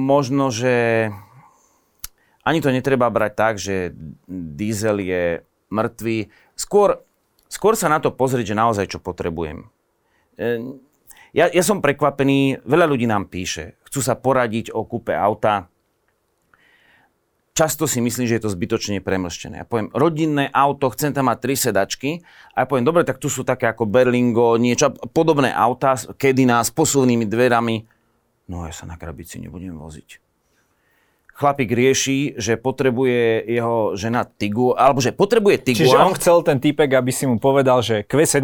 Možno, že ani to netreba brať tak, že diesel je mŕtvý. Skôr, skôr sa na to pozrieť, že naozaj čo potrebujem. E, ja, ja som prekvapený, veľa ľudí nám píše, chcú sa poradiť o kúpe auta. Často si myslím, že je to zbytočne premlštené. Ja poviem, rodinné auto, chcem tam mať tri sedačky a ja poviem, dobre, tak tu sú také ako Berlingo, niečo podobné auta, kedy nás posuvnými dverami. No ja sa na krabici nebudem voziť. Chlapík rieši, že potrebuje jeho žena Tigu, alebo že potrebuje Tigu. Čiže on chcel ten typek, aby si mu povedal, že Q7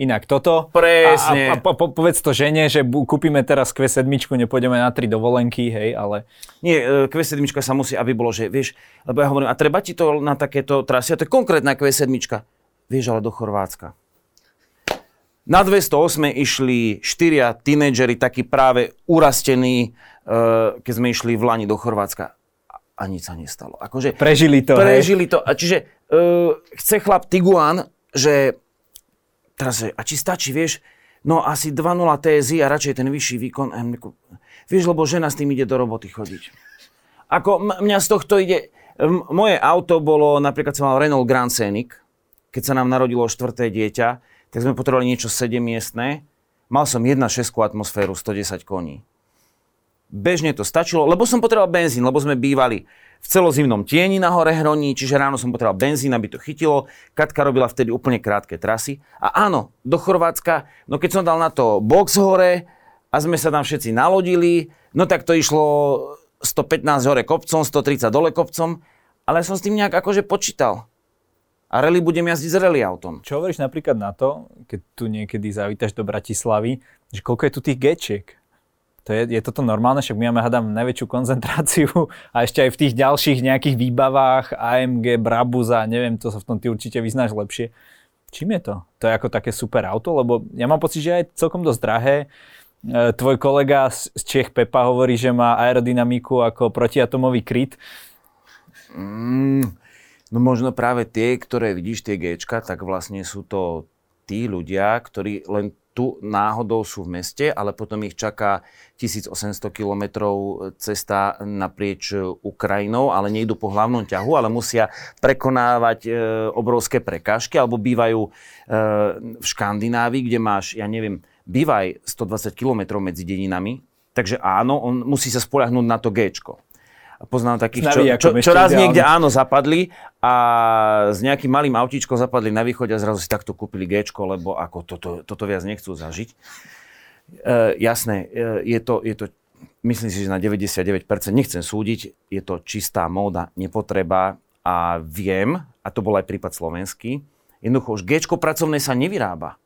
inak toto. Presne. A, a, a po, povedz to žene, že kúpime teraz Q7, nepôjdeme na tri dovolenky, hej, ale... Nie, e, Q7 sa musí, aby bolo, že vieš, lebo ja hovorím, a treba ti to na takéto trasy, a to je konkrétna Q7. Vieš, ale do Chorvátska. Na 208 išli štyria tínedžeri, takí práve urastení, e, keď sme išli v Lani do Chorvátska. A nič sa nestalo. Akože, prežili to, Prežili hej? to. A čiže uh, chce chlap Tiguan, že Teraz, a či stačí, vieš, no asi 2.0 TSI a radšej ten vyšší výkon. Vieš, lebo žena s tým ide do roboty chodiť. Ako mňa z tohto ide... M- moje auto bolo, napríklad som mal Renault Grand Scenic, keď sa nám narodilo štvrté dieťa, tak sme potrebovali niečo 7 miestne. Mal som 1.6 atmosféru, 110 koní. Bežne to stačilo, lebo som potreboval benzín, lebo sme bývali v celozimnom tieni na hore Hroní, čiže ráno som potreboval benzín, aby to chytilo. Katka robila vtedy úplne krátke trasy. A áno, do Chorvátska, no keď som dal na to box hore a sme sa tam všetci nalodili, no tak to išlo 115 hore kopcom, 130 dole kopcom, ale som s tým nejak akože počítal. A rally budem jazdiť s rally autom. Čo hovoríš napríklad na to, keď tu niekedy zavítaš do Bratislavy, že koľko je tu tých gečiek? To je, je toto normálne, však my máme, hádam, najväčšiu koncentráciu a ešte aj v tých ďalších nejakých výbavách AMG, Brabuza, neviem, to sa v tom ty určite vyznáš lepšie. Čím je to? To je ako také super auto, lebo ja mám pocit, že aj celkom dosť drahé. E, tvoj kolega z Čech Pepa hovorí, že má aerodynamiku ako protiatomový kryt. Mm, no možno práve tie, ktoré vidíš, tie Gčka, tak vlastne sú to tí ľudia, ktorí len tu náhodou sú v meste, ale potom ich čaká 1800 km cesta naprieč Ukrajinou, ale nejdu po hlavnom ťahu, ale musia prekonávať e, obrovské prekážky, alebo bývajú e, v Škandinávii, kde máš, ja neviem, bývaj 120 km medzi dedinami, takže áno, on musí sa spoľahnúť na to Gčko poznám takých, čo, čo, čo raz ideálne. niekde áno zapadli a s nejakým malým autíčkom zapadli na východe a zrazu si takto kúpili G, lebo ako toto, toto viac nechcú zažiť. E, jasné, e, je, to, je to, myslím si, že na 99%, nechcem súdiť, je to čistá móda, nepotreba a viem, a to bol aj prípad slovenský, jednoducho už G pracovné sa nevyrába.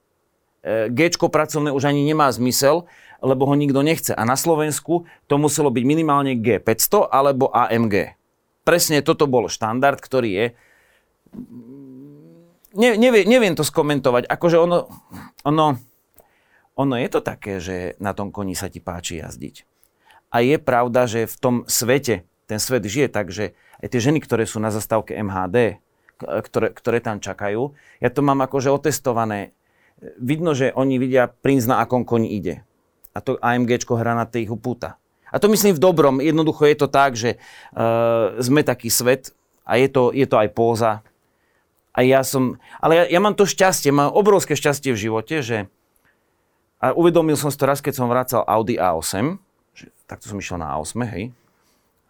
G pracovné už ani nemá zmysel, lebo ho nikto nechce. A na Slovensku to muselo byť minimálne G500 alebo AMG. Presne toto bol štandard, ktorý je... Ne, nevie, neviem to skomentovať. Akože ono, ono, ono je to také, že na tom koni sa ti páči jazdiť. A je pravda, že v tom svete, ten svet žije tak, že aj tie ženy, ktoré sú na zastávke MHD, ktoré, ktoré tam čakajú, ja to mám akože otestované. Vidno, že oni vidia princ na akom koni ide a to AMG hrá na tých upúta. A to myslím v dobrom. Jednoducho je to tak, že uh, sme taký svet a je to, je to aj póza. A ja som, ale ja, ja mám to šťastie, mám obrovské šťastie v živote, že a uvedomil som si to raz, keď som vracal Audi A8, že takto som išiel na A8, hej,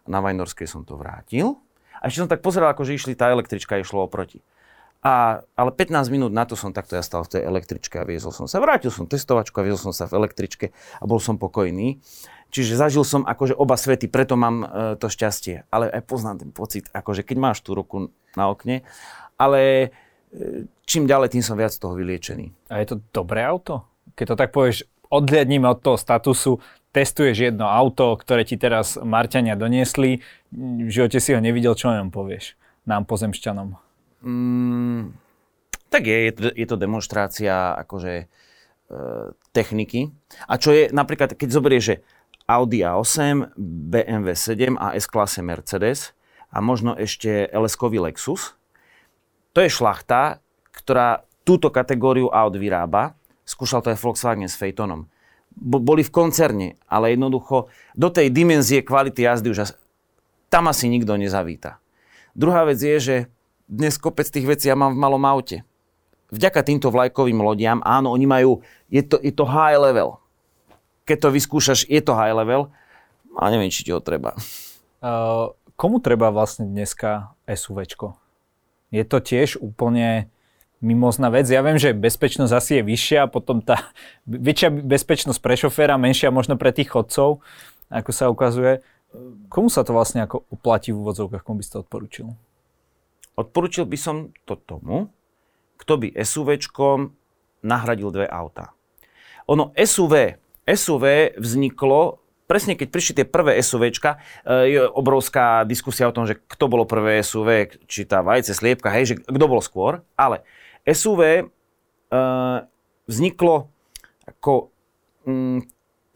na Vajnorskej som to vrátil. A ešte som tak pozeral, ako išli tá električka, išlo oproti. A, ale 15 minút na to som takto ja stal v tej električke a viezol som sa. Vrátil som testovačku a viezol som sa v električke a bol som pokojný. Čiže zažil som akože oba svety, preto mám e, to šťastie. Ale aj poznám ten pocit, akože keď máš tú ruku na okne, ale e, čím ďalej, tým som viac toho vyliečený. A je to dobré auto? Keď to tak povieš, odhľadníme od toho statusu, testuješ jedno auto, ktoré ti teraz Marťania doniesli, v živote si ho nevidel, čo o ňom povieš nám pozemšťanom? Mm, tak je, je to, je to demonstrácia akože e, techniky. A čo je napríklad, keď zoberieš, že Audi A8, BMW 7 a S-klase Mercedes a možno ešte LS-kový Lexus, to je šlachta, ktorá túto kategóriu aut vyrába. Skúšal to aj Volkswagen s Phaetonom. Boli v koncerne, ale jednoducho do tej dimenzie kvality jazdy už tam asi nikto nezavíta. Druhá vec je, že dnes kopec tých vecí ja mám v malom aute. Vďaka týmto vlajkovým lodiam, áno, oni majú, je to, je to high level. Keď to vyskúšaš, je to high level, ale neviem, či ti ho treba. Uh, komu treba vlastne dneska SUVčko? Je to tiež úplne mimozná vec. Ja viem, že bezpečnosť asi je vyššia, potom tá väčšia bezpečnosť pre šoféra, menšia možno pre tých chodcov, ako sa ukazuje. Komu sa to vlastne ako oplatí v úvodzovkách, komu by ste to odporúčil? By som to tomu, kto by SUVčkom nahradil dve auta. Ono SUV, SUV vzniklo presne keď prišli tie prvé SUVčka, eh, je obrovská diskusia o tom, že kto bolo prvé SUV, či tá vajce, sliepka, hej, že kto bol skôr, ale SUV eh, vzniklo ako um,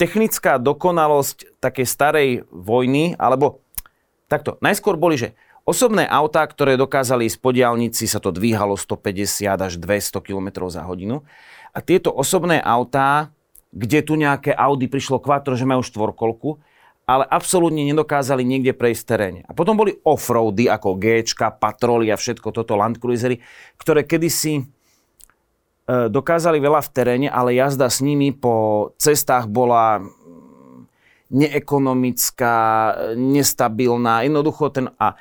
technická dokonalosť takej starej vojny, alebo takto, najskôr boli, že osobné autá, ktoré dokázali ísť po diálnici, sa to dvíhalo 150 až 200 km za hodinu. A tieto osobné autá, kde tu nejaké Audi prišlo Quattro, že majú štvorkolku, ale absolútne nedokázali niekde prejsť teréne. A potom boli offroady ako G, Patroly a všetko toto Land Cruisery, ktoré kedysi e, dokázali veľa v teréne, ale jazda s nimi po cestách bola neekonomická, nestabilná. Jednoducho ten... A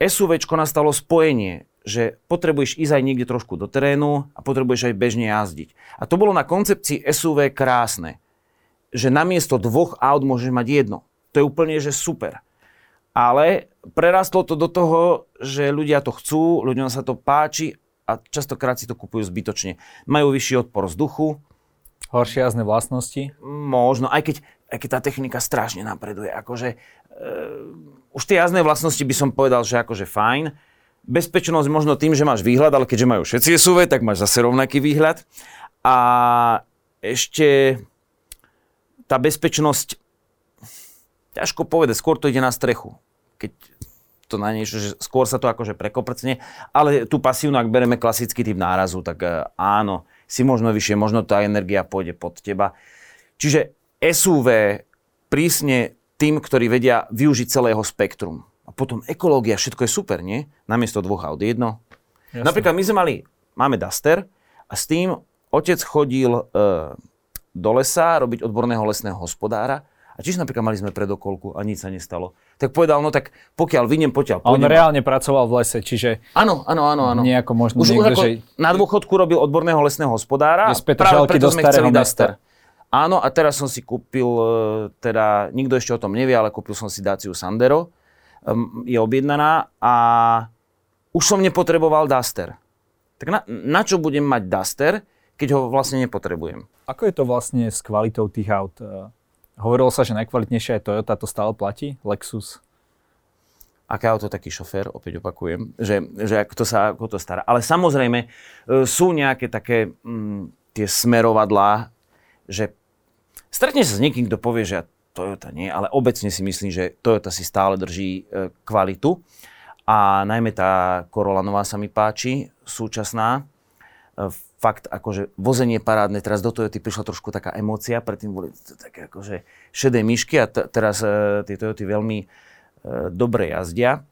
SUVčko nastalo spojenie, že potrebuješ ísť aj niekde trošku do terénu a potrebuješ aj bežne jazdiť. A to bolo na koncepcii SUV krásne, že namiesto dvoch aut môžeš mať jedno. To je úplne, že super. Ale prerastlo to do toho, že ľudia to chcú, ľuďom sa to páči a častokrát si to kupujú zbytočne. Majú vyšší odpor vzduchu. Horšie jazdné vlastnosti? Možno, aj keď, aj keď tá technika strašne napreduje. Akože, uh, už tie jazdné vlastnosti by som povedal, že akože fajn. Bezpečnosť možno tým, že máš výhľad, ale keďže majú všetci SUV, tak máš zase rovnaký výhľad. A ešte tá bezpečnosť ťažko povedať, skôr to ide na strechu. Keď to na niečo, že skôr sa to akože prekoprcne, ale tú pasívnu, ak bereme klasický typ nárazu, tak e, áno, si možno vyššie, možno tá energia pôjde pod teba. Čiže SUV prísne tým, ktorí vedia využiť celého spektrum. A potom ekológia, všetko je super, nie? Namiesto dvoch aut jedno. Jasne. Napríklad my sme mali, máme Duster a s tým otec chodil e, do lesa robiť odborného lesného hospodára a čiže napríklad mali sme predokolku a nič sa nestalo. Tak povedal, no tak pokiaľ vyniem, potiaľ pôjdem. On reálne pracoval v lese, čiže... Áno, áno, áno. áno. Nejako možno Už niekto, že... na dôchodku robil odborného lesného hospodára. Z Práve preto do chceli mesta. Áno, a teraz som si kúpil, e, teda nikto ešte o tom nevie, ale kúpil som si Daciu Sandero. Um, je objednaná a už som nepotreboval Duster. Tak na, na čo budem mať Duster, keď ho vlastne nepotrebujem? Ako je to vlastne s kvalitou tých aut? Hovorilo sa, že najkvalitnejšia je Toyota, to stále platí? Lexus? Aké auto taký šofér, opäť opakujem, že, že ako to sa ako to stará. Ale samozrejme e, sú nejaké také mm, tie smerovadlá, že stretne sa s niekým, kto povie, že Toyota nie, ale obecne si myslím, že Toyota si stále drží e, kvalitu. A najmä tá Corolla nová sa mi páči, súčasná. E, fakt akože vozenie parádne, teraz do Toyoty prišla trošku taká emócia, predtým boli také akože šedé myšky a t- teraz e, tie Toyoty veľmi e, dobre jazdia.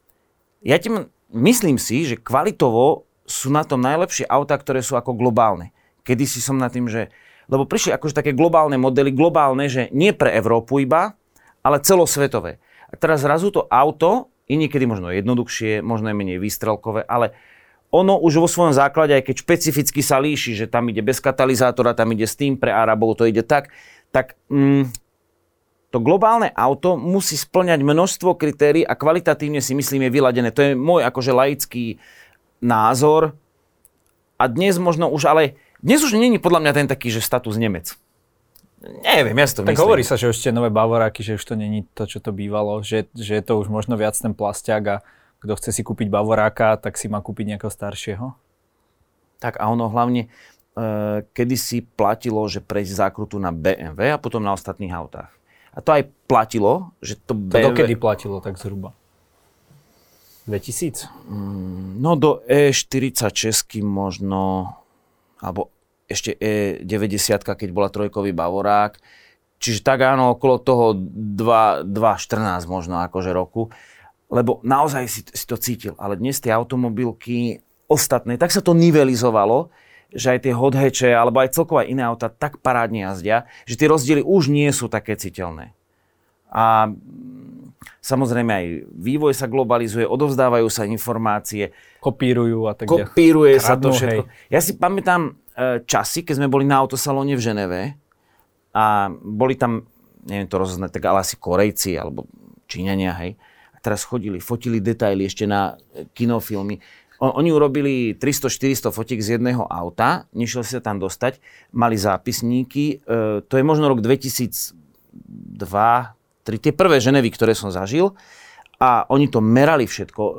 Ja tým myslím si, že kvalitovo sú na tom najlepšie autá, ktoré sú ako globálne. Kedy si som na tým, že... Lebo prišli akože také globálne modely, globálne, že nie pre Európu iba, ale celosvetové. A teraz zrazu to auto, i niekedy možno jednoduchšie, možno aj menej výstrelkové, ale ono už vo svojom základe, aj keď špecificky sa líši, že tam ide bez katalizátora, tam ide s tým, pre Arabov to ide tak, tak mm, to globálne auto musí splňať množstvo kritérií a kvalitatívne si myslím je vyladené. To je môj akože laický názor. A dnes možno už, ale dnes už není podľa mňa ten taký, že status Nemec. Neviem, ja si to tak myslím. hovorí sa, že už tie nové Bavoráky, že už to není to, čo to bývalo, že, že je to už možno viac ten plastiak a kto chce si kúpiť Bavoráka, tak si má kúpiť nejakého staršieho? Tak a ono hlavne, e, kedy si platilo, že prejsť zákrutu na BMW a potom na ostatných autách. A to aj platilo, že to BMW... To dokedy platilo tak zhruba? 2000? Mm, no do E46 možno, alebo ešte E90, keď bola trojkový Bavorák. Čiže tak áno, okolo toho 2.14 možno akože roku lebo naozaj si, si to cítil. Ale dnes tie automobilky ostatné, tak sa to nivelizovalo, že aj tie hodheče, alebo aj celkovo aj iné auta tak parádne jazdia, že tie rozdiely už nie sú také citeľné. A Samozrejme aj vývoj sa globalizuje, odovzdávajú sa informácie. Kopírujú a tak ďalej. Kopíruje sa to všetko. Hej. Ja si pamätám e, časy, keď sme boli na autosalóne v Ženeve a boli tam, neviem to rozoznať, tak ale asi Korejci alebo Číňania, hej. A teraz chodili, fotili detaily ešte na kinofilmy. Oni urobili 300-400 fotiek z jedného auta, nešiel si sa tam dostať, mali zápisníky, e, to je možno rok 2002, 3, tie prvé Ženevy, ktoré som zažil, a oni to merali všetko. E,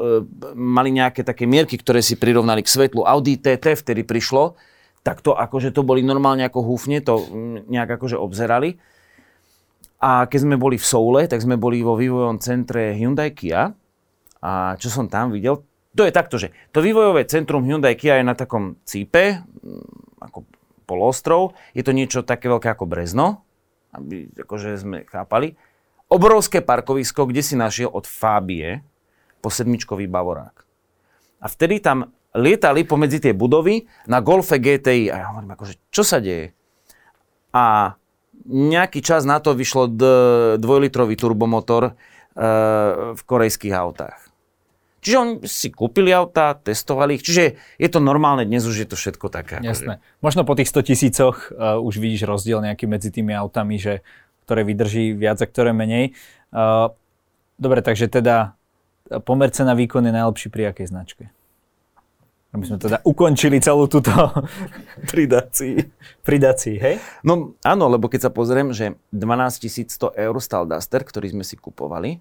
mali nejaké také mierky, ktoré si prirovnali k svetlu. Audi TT vtedy prišlo, tak to akože to boli normálne ako húfne, to nejak akože obzerali. A keď sme boli v Soule, tak sme boli vo vývojovom centre Hyundai Kia. A čo som tam videl, to je takto, že to vývojové centrum Hyundai Kia je na takom cípe, mm, ako polostrov. Je to niečo také veľké ako Brezno, aby akože sme chápali. Obrovské parkovisko, kde si našiel od Fábie po sedmičkový Bavorák. A vtedy tam lietali pomedzi tie budovy na Golfe GTI. A ja hovorím, akože, čo sa deje? A nejaký čas na to vyšlo d- dvojlitrový turbomotor e, v korejských autách. Čiže oni si kúpili auta, testovali ich. Čiže je to normálne, dnes už je to všetko také. Akože- Jasné. Že... Možno po tých 100 tisícoch uh, už vidíš rozdiel nejaký medzi tými autami, že ktoré vydrží viac a ktoré menej. Dobre, takže teda pomer cena výkon je najlepší pri akej značke? Aby sme teda ukončili celú túto pridácii. pridácii, hej? No áno, lebo keď sa pozriem, že 12 100 eur stal Duster, ktorý sme si kupovali,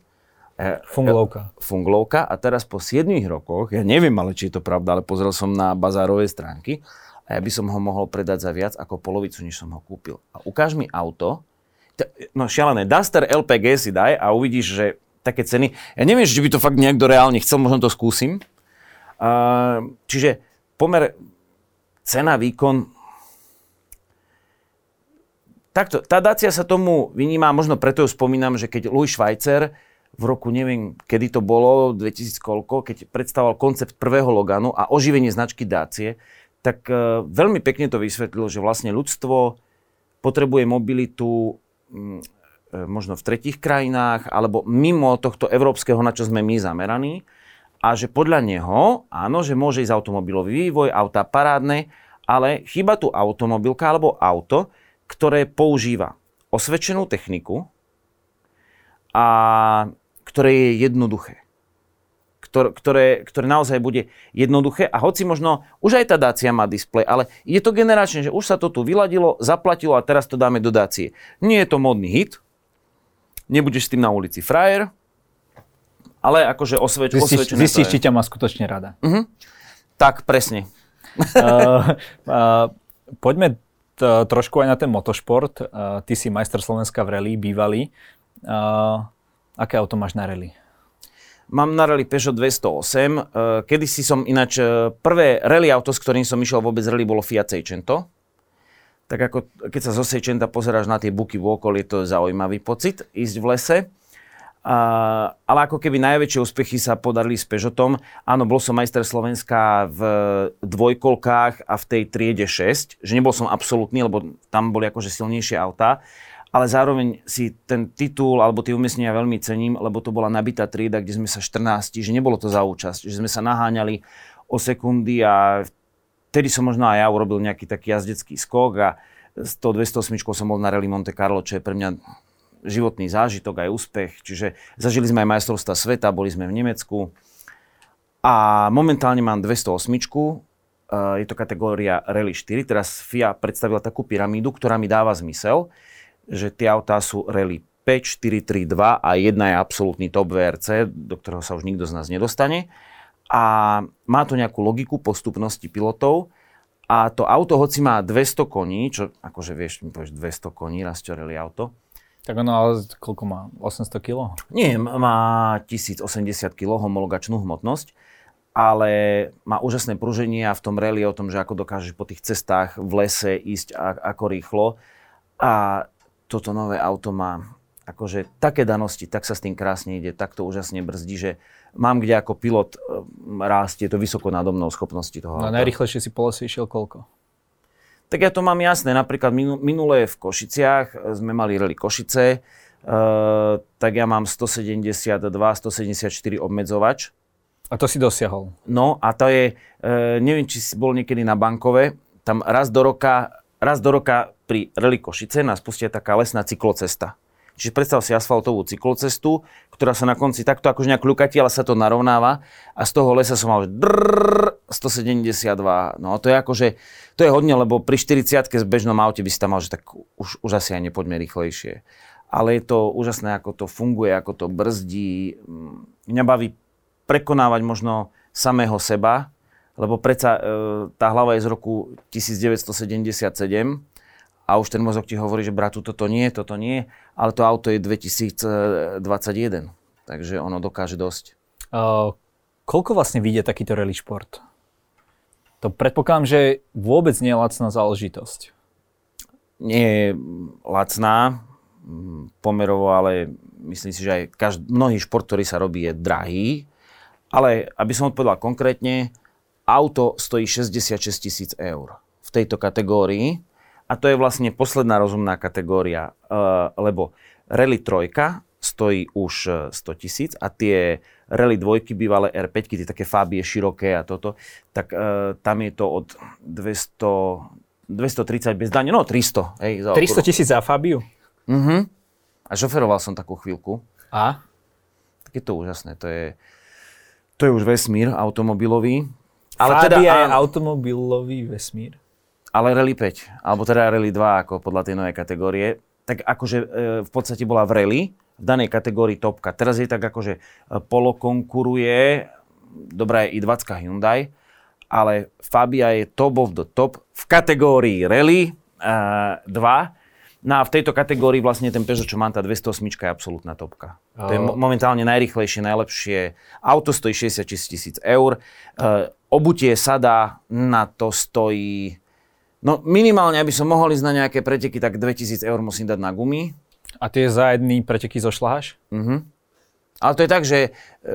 E, Funglovka. Funglovka a teraz po 7 rokoch, ja neviem ale, či je to pravda, ale pozrel som na bazárové stránky a ja by som ho mohol predať za viac ako polovicu, než som ho kúpil. A ukáž mi auto, no šialené, Duster LPG si daj a uvidíš, že také ceny, ja neviem, či by to fakt niekto reálne chcel, možno to skúsim. Uh, čiže pomer cena, výkon, takto, tá Dacia sa tomu vyníma, možno preto ju spomínam, že keď Louis Schweitzer v roku, neviem, kedy to bolo, 2000 koľko, keď predstavoval koncept prvého Loganu a oživenie značky Dacie, tak uh, veľmi pekne to vysvetlil, že vlastne ľudstvo potrebuje mobilitu možno v tretich krajinách alebo mimo tohto európskeho, na čo sme my zameraní a že podľa neho, áno, že môže ísť automobilový vývoj, auta parádne, ale chyba tu automobilka alebo auto, ktoré používa osvedčenú techniku, a ktoré je jednoduché. Ktoré, ktoré, ktoré naozaj bude jednoduché a hoci možno už aj tá Dacia má displej, ale je to generačne, že už sa to tu vyladilo, zaplatilo a teraz to dáme do Dacie. Nie je to modný hit, nebudeš s tým na ulici frajer, ale akože osveč, zistíš, osvedčené Zistíš, či ťa má skutočne rada. Uh-huh. Tak, presne. uh, uh, poďme t- trošku aj na ten motošport. Uh, ty si majster Slovenska v rally, bývalý. Uh, aké auto máš na rally? Mám na rally Peugeot 208. Kedy si som ináč, e, prvé rally auto, s ktorým som išiel vôbec rally, bolo Fiat Seicento. Tak ako keď sa zo Seicenta pozeráš na tie buky v okolí, je to zaujímavý pocit ísť v lese. Uh, ale ako keby najväčšie úspechy sa podarili s Peugeotom. Áno, bol som majster Slovenska v dvojkolkách a v tej triede 6, že nebol som absolútny, lebo tam boli akože silnejšie autá ale zároveň si ten titul alebo tie umiestnenia veľmi cením, lebo to bola nabitá trieda, kde sme sa 14, že nebolo to za účasť, že sme sa naháňali o sekundy a vtedy som možno aj ja urobil nejaký taký jazdecký skok a s tou 208 som bol na Rally Monte Carlo, čo je pre mňa životný zážitok aj úspech. Čiže zažili sme aj majstrovstva sveta, boli sme v Nemecku a momentálne mám 208 je to kategória Rally 4. Teraz FIA predstavila takú pyramídu, ktorá mi dáva zmysel že tie autá sú Rally 5, 4, 3, 2 a jedna je absolútny top VRC, do ktorého sa už nikto z nás nedostane. A má to nejakú logiku postupnosti pilotov. A to auto, hoci má 200 koní, čo akože vieš, mi povieš 200 koní, raz čo rally auto. Tak ono, ale koľko má? 800 kg? Nie, má 1080 kg homologačnú hmotnosť, ale má úžasné pruženie a v tom rally o tom, že ako dokážeš po tých cestách v lese ísť a, ako rýchlo. A toto nové auto má akože také danosti, tak sa s tým krásne ide, tak to úžasne brzdí, že mám kde ako pilot rásť, je to vysoko nado mnou schopnosti toho No najrychlejšie si po lese išiel koľko? Tak ja to mám jasné. Napríklad minulé v Košiciach sme mali rally Košice, Uh, tak ja mám 172, 174 obmedzovač. A to si dosiahol? No a to je, uh, neviem, či si bol niekedy na Bankove, tam raz do roka, raz do roka pri Rally Košice nás pustia taká lesná cyklocesta. Čiže predstav si asfaltovú cyklocestu, ktorá sa na konci takto akože nejak ľukatí, ale sa to narovnáva a z toho lesa som mal drrr, 172. No to je akože, to je hodne, lebo pri 40 s bežnom aute by si tam mal, že tak už, už asi aj nepoďme rýchlejšie ale je to úžasné, ako to funguje, ako to brzdí. Mňa baví prekonávať možno samého seba, lebo predsa e, tá hlava je z roku 1977 a už ten mozog ti hovorí, že bratu, toto nie, toto nie, ale to auto je 2021, takže ono dokáže dosť. Uh, koľko vlastne vyjde takýto rally šport? To predpokladám, že vôbec nie je lacná záležitosť. Nie je lacná, pomerovo, ale myslím si, že aj každý, mnohý šport, ktorý sa robí, je drahý. Ale aby som odpovedal konkrétne, auto stojí 66 tisíc eur v tejto kategórii. A to je vlastne posledná rozumná kategória, uh, lebo Rally 3 stojí už 100 e, tisíc a tie Rally 2 bývalé R5, tie také fábie široké a toto, tak uh, tam je to od 200, 230 bez dane, no 300. Hej, za 300 tisíc za Fabiu? Mhm. A šoferoval som takú chvíľku. A? Tak je to úžasné. To je, to je už vesmír automobilový. Ale Fabia teda, je automobilový vesmír? Ale Rally 5, alebo teda Rally 2, ako podľa tej novej kategórie. Tak akože e, v podstate bola v Rally, v danej kategórii topka. Teraz je tak akože e, Polo konkuruje, dobrá je i 20 Hyundai, ale Fabia je top of the top v kategórii Rally uh, 2 No a v tejto kategórii vlastne ten Peugeot, tá 208 je absolútna topka. To je momentálne najrychlejšie, najlepšie. Auto stojí 66 tisíc eur. Uh, obutie sada na to stojí... No minimálne, aby som mohol ísť na nejaké preteky, tak 2000 eur musím dať na gumy. A tie za jedný preteky zošľaháš? Mhm. Ale to je tak, že, e,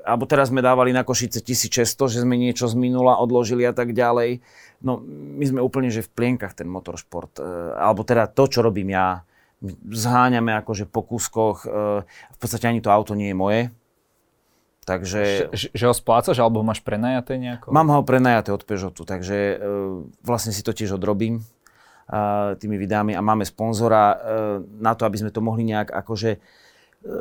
alebo teraz sme dávali na Košice 1600, že sme niečo z minula odložili a tak ďalej. No my sme úplne, že v plienkach ten motoršport, e, alebo teda to, čo robím ja, zháňame akože po kúskoch, e, v podstate ani to auto nie je moje. Takže... Že, že ho splácaš, alebo ho máš prenajaté nejako? Mám ho prenajaté od Peugeotu, takže e, vlastne si to tiež odrobím e, tými videami a máme sponzora e, na to, aby sme to mohli nejak akože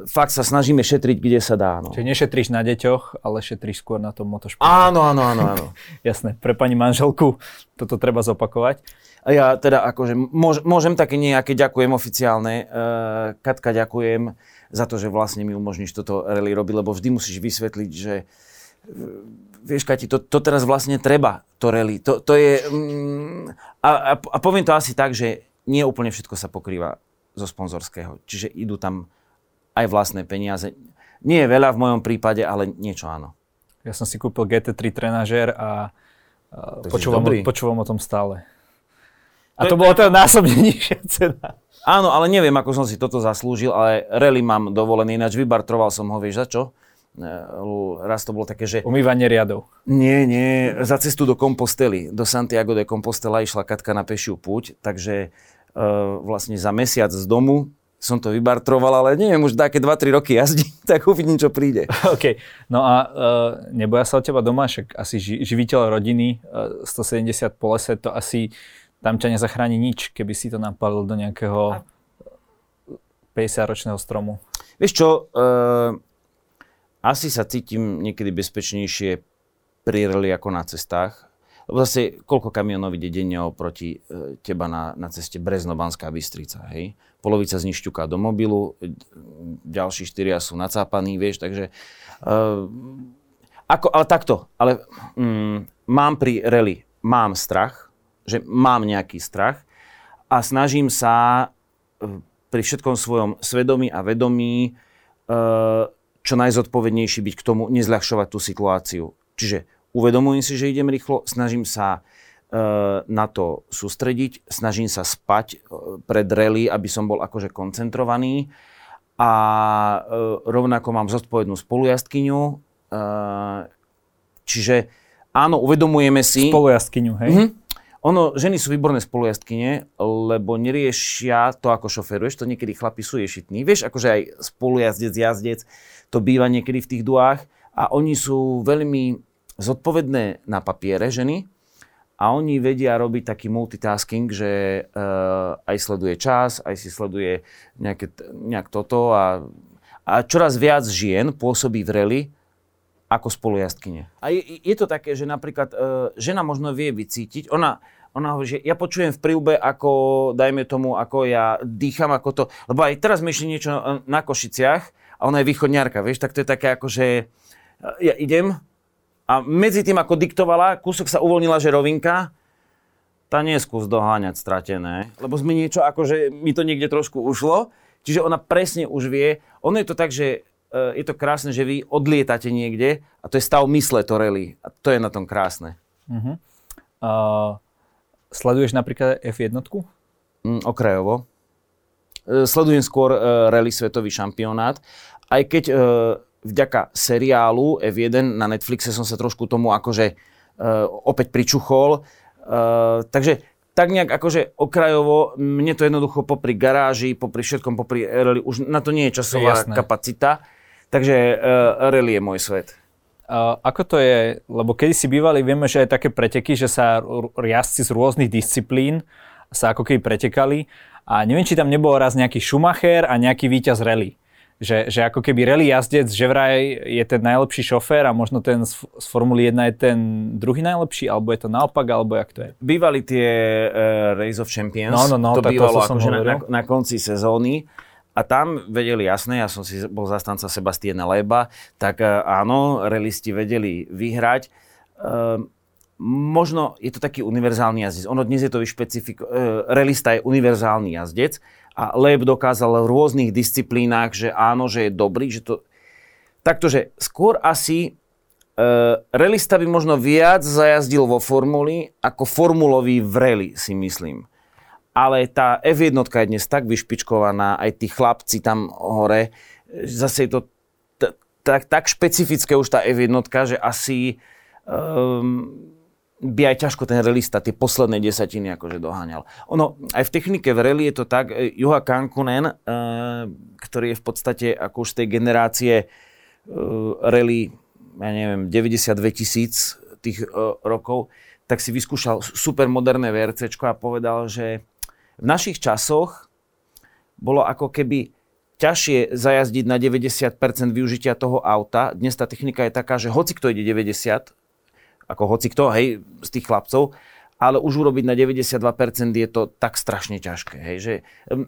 fakt sa snažíme šetriť, kde sa dá. No. Čiže nešetríš na deťoch, ale šetríš skôr na tom motošporte. Áno, áno, áno, áno. Jasné, pre pani manželku toto treba zopakovať. A ja teda akože môž, môžem také nejaké ďakujem oficiálne. Uh, Katka, ďakujem za to, že vlastne mi umožníš toto rally robiť, lebo vždy musíš vysvetliť, že uh, vieš, Kati, to, to teraz vlastne treba, to rally. To, to je... Um, a, a, a poviem to asi tak, že nie úplne všetko sa pokrýva zo sponzorského. Čiže idú tam aj vlastné peniaze. Nie je veľa v mojom prípade, ale niečo áno. Ja som si kúpil GT3 trenažér a počúvam, o, počúvam o tom stále. A to, to bolo teda násobne nižšia cena. Áno, ale neviem, ako som si toto zaslúžil, ale rally mám dovolený, ináč vybartroval som ho, vieš za čo? E, raz to bolo také, že... Umývanie riadov. Nie, nie, za cestu do Compostely. Do Santiago de Compostela išla Katka na pešiu púť, takže uh, vlastne za mesiac z domu som to vybartroval, ale neviem, už také 2-3 roky jazdím, tak uvidím, čo príde. OK. No a uh, neboja sa o teba doma, však asi ži- živiteľ rodiny, uh, 170 po lese, to asi tam ťa nezachráni nič, keby si to napalil do nejakého 50-ročného stromu. Vieš čo, uh, asi sa cítim niekedy bezpečnejšie pri rally ako na cestách. Lebo zase, koľko kamionov ide denne oproti e, teba na, na ceste Brezno-Banská Bystrica, hej? Polovica z nich šťuká do mobilu, ďalší štyria sú nacápaní, vieš, takže... E, ako, ale takto, ale mm, mám pri rally, mám strach, že mám nejaký strach a snažím sa e, pri všetkom svojom svedomí a vedomí e, čo najzodpovednejší byť k tomu, nezľahšovať tú situáciu. Čiže uvedomujem si, že idem rýchlo, snažím sa e, na to sústrediť, snažím sa spať pred rally, aby som bol akože koncentrovaný a rovnako mám zodpovednú spolujazdkyňu, čiže áno, uvedomujeme si... Spolujazdkyňu, hej? Mm-hmm, ono, ženy sú výborné spolujazdkyne, lebo neriešia to, ako šoferuješ, to niekedy chlapi sú ješitní. Vieš, akože aj spolujazdec, jazdec, to býva niekedy v tých duách. A oni sú veľmi zodpovedné na papiere, ženy, a oni vedia robiť taký multitasking, že uh, aj sleduje čas, aj si sleduje nejaké, nejak toto. A, a čoraz viac žien pôsobí v rally ako spolujazdkyne. A je, je to také, že napríklad uh, žena možno vie vycítiť, ona, ona hovorí, že ja počujem v príube, ako, dajme tomu, ako ja dýcham, ako to, lebo aj teraz mi niečo na Košiciach a ona je východňarka, vieš, tak to je také ako, že ja idem a medzi tým, ako diktovala, kúsok sa uvoľnila, že rovinka, tá neskús doháňať stratené, lebo sme niečo, akože mi to niekde trošku ušlo, čiže ona presne už vie, ono je to tak, že je to krásne, že vy odlietate niekde a to je stav mysle to rally. A to je na tom krásne. Uh-huh. Uh, sleduješ napríklad F1? Mm, okrajovo. Uh, sledujem skôr uh, rally svetový šampionát. Aj keď uh, vďaka seriálu F1 na Netflixe som sa trošku tomu akože uh, opäť pričuchol. Uh, takže tak nejak akože okrajovo, mne to jednoducho popri garáži, popri všetkom, popri rally, už na to nie je časová Jasné. kapacita. Takže uh, rally je môj svet. Uh, ako to je, lebo kedy si bývali, vieme, že aj také preteky, že sa jazdci z rôznych disciplín sa ako keby pretekali a neviem, či tam nebol raz nejaký Schumacher a nejaký víťaz rally. Že, že ako keby rally jazdec, že vraj je ten najlepší šofér a možno ten z, z Formuly 1 je ten druhý najlepší, alebo je to naopak, alebo jak to je? Bývali tie uh, Race of Champions, no, no, no, to bývalo to akože na, na, na konci sezóny a tam vedeli jasne, ja som si bol zastanca Sebastiana Leba, tak e, áno, relisti vedeli vyhrať. E, možno je to taký univerzálny jazdec. Ono dnes je to vyšpecifiko... E, relista je univerzálny jazdec a Leb dokázal v rôznych disciplínach, že áno, že je dobrý, že to... Takto, skôr asi Uh, relista by možno viac zajazdil vo formuli ako formulový v rally, si myslím ale tá F1 je dnes tak vyšpičkovaná, aj tí chlapci tam hore, zase je to t- tak, tak špecifické už tá F1, že asi um, by aj ťažko ten relista tie posledné desatiny akože doháňal. Ono, aj v technike v rally je to tak, e, Juha Kankunen, uh, ktorý je v podstate ako už z tej generácie uh, rally, ja neviem, 92 tisíc tých uh, rokov, tak si vyskúšal super moderné VRC a povedal, že v našich časoch bolo ako keby ťažšie zajazdiť na 90% využitia toho auta. Dnes tá technika je taká, že hoci kto ide 90, ako hoci kto, hej, z tých chlapcov, ale už urobiť na 92% je to tak strašne ťažké, hej, že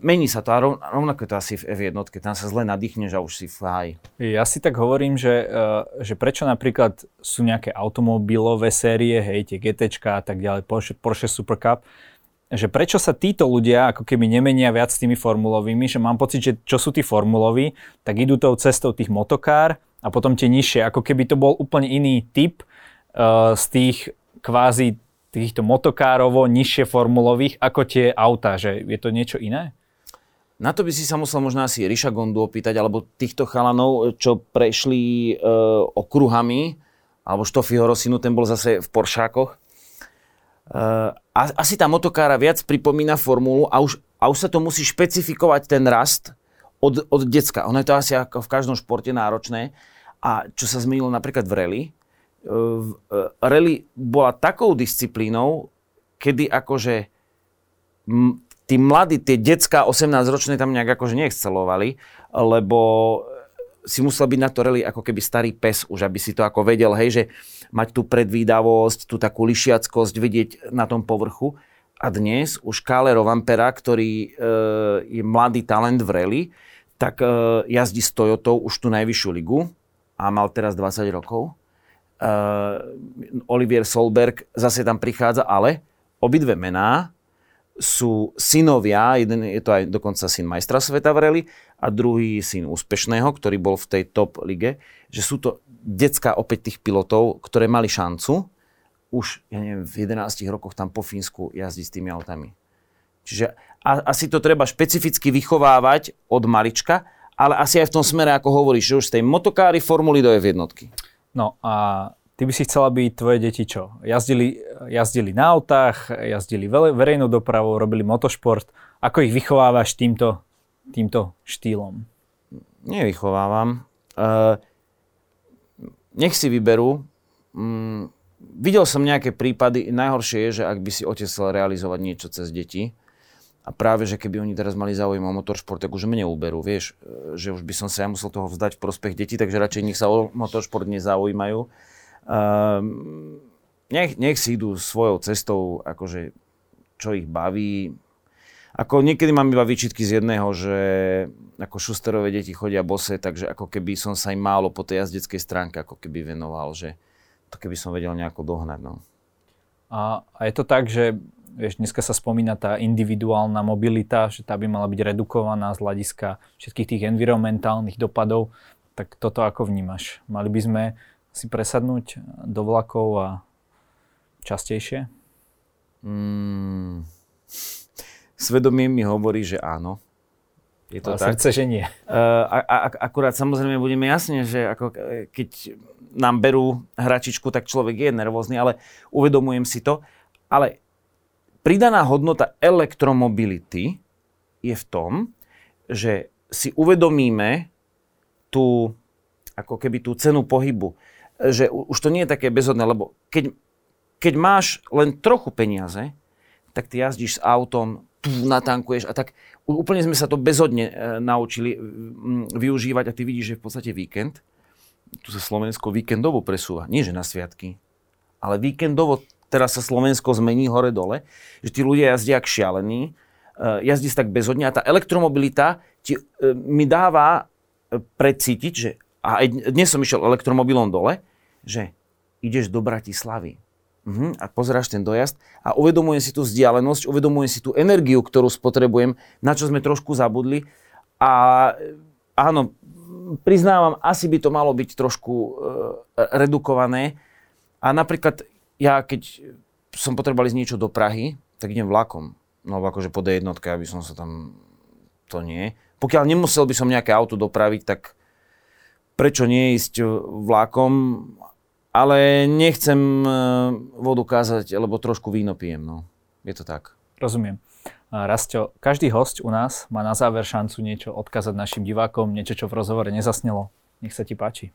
mení sa to a rovnako je to asi v F1, tam sa zle nadýchneš a už si faj. Ja si tak hovorím, že, e, že prečo napríklad sú nejaké automobilové série, hej, tie GT a tak ďalej, Porsche, Porsche Super Cup, že prečo sa títo ľudia ako keby nemenia viac s tými formulovými, že mám pocit, že čo sú tí formuloví, tak idú tou cestou tých motokár a potom tie nižšie, ako keby to bol úplne iný typ uh, z tých kvázi týchto motokárovo nižšie formulových ako tie autá, že je to niečo iné? Na to by si sa musel možno asi Ríša Gondu opýtať, alebo týchto chalanov, čo prešli uh, okruhami, alebo Štofiho Rosinu, ten bol zase v Poršákoch. Uh, asi tá motokára viac pripomína formulu a už, a už sa to musí špecifikovať ten rast od, od decka. Ono je to asi ako v každom športe náročné. A čo sa zmenilo napríklad v rally, uh, rally bola takou disciplínou, kedy akože tí mladí, tie decka 18-ročné tam nejak akože neexcelovali, lebo si musel byť na to rally ako keby starý pes už, aby si to ako vedel, hej, že mať tú predvídavosť, tú takú lišiackosť vidieť na tom povrchu. A dnes už Kálero Vampera, ktorý e, je mladý talent v rally, tak e, jazdí s Toyotou už tú najvyššiu ligu a mal teraz 20 rokov. E, Olivier Solberg zase tam prichádza, ale obidve mená sú synovia, jeden je to aj dokonca syn majstra sveta v rally a druhý syn úspešného, ktorý bol v tej top lige, že sú to decka opäť tých pilotov, ktoré mali šancu už, ja neviem, v 11 rokoch tam po Fínsku jazdiť s tými autami. Čiže a, asi to treba špecificky vychovávať od malička, ale asi aj v tom smere, ako hovoríš, že už z tej motokári formuly do F1. No a Ty by si chcela byť tvoje deti čo? Jazdili, jazdili na autách, jazdili verejnou dopravou, robili motošport. Ako ich vychovávaš týmto, týmto štýlom? Nevychovávam. Uh, nech si vyberú. Mm, videl som nejaké prípady. Najhoršie je, že ak by si otec chcel realizovať niečo cez deti, a práve, že keby oni teraz mali záujem o motoršport, tak už mne uberú, vieš, že už by som sa ja musel toho vzdať v prospech detí, takže radšej nech sa o motoršport nezaujímajú. Um, nech, nech si idú svojou cestou, akože čo ich baví. Ako niekedy mám iba výčitky z jedného, že ako šusterové deti chodia bose, takže ako keby som sa im málo po tej jazdeckej stránke ako keby venoval, že to keby som vedel nejako dohnať. No. A, a je to tak, že vieš, dneska sa spomína tá individuálna mobilita, že tá by mala byť redukovaná z hľadiska všetkých tých environmentálnych dopadov. Tak toto ako vnímaš? Mali by sme si presadnúť do vlakov a častejšie? Mm, svedomie mi hovorí, že áno. Je to a tak? srdce, že nie. A, a, akurát samozrejme budeme jasne, že ako, e, keď nám berú hračičku, tak človek je nervózny, ale uvedomujem si to. Ale pridaná hodnota elektromobility je v tom, že si uvedomíme tú, ako keby tú cenu pohybu že už to nie je také bezhodné, lebo keď, keď máš len trochu peniaze, tak ty jazdíš s autom, natankuješ a tak úplne sme sa to bezhodne e, naučili využívať a ty vidíš, že v podstate víkend, tu sa Slovensko víkendovo presúva, nie že na sviatky, ale víkendovo teraz sa Slovensko zmení hore-dole, že tí ľudia jazdia ak šialení, e, jazdí sa tak bezhodne a tá elektromobilita ti, e, mi dáva precítiť, že a aj dnes som išiel elektromobilom dole, že ideš do Bratislavy. Uh-huh. A pozeráš ten dojazd a uvedomujem si tú vzdialenosť, uvedomujem si tú energiu, ktorú spotrebujem, na čo sme trošku zabudli. A áno, priznávam, asi by to malo byť trošku uh, redukované. A napríklad ja, keď som potreboval ísť niečo do Prahy, tak idem vlakom. No akože po D1, aby som sa tam... To nie. Pokiaľ nemusel by som nejaké auto dopraviť, tak prečo nie ísť vlakom, ale nechcem e, vodu kázať, lebo trošku víno pijem, no. Je to tak. Rozumiem. Rastio, každý host u nás má na záver šancu niečo odkázať našim divákom, niečo, čo v rozhovore nezasnelo. Nech sa ti páči.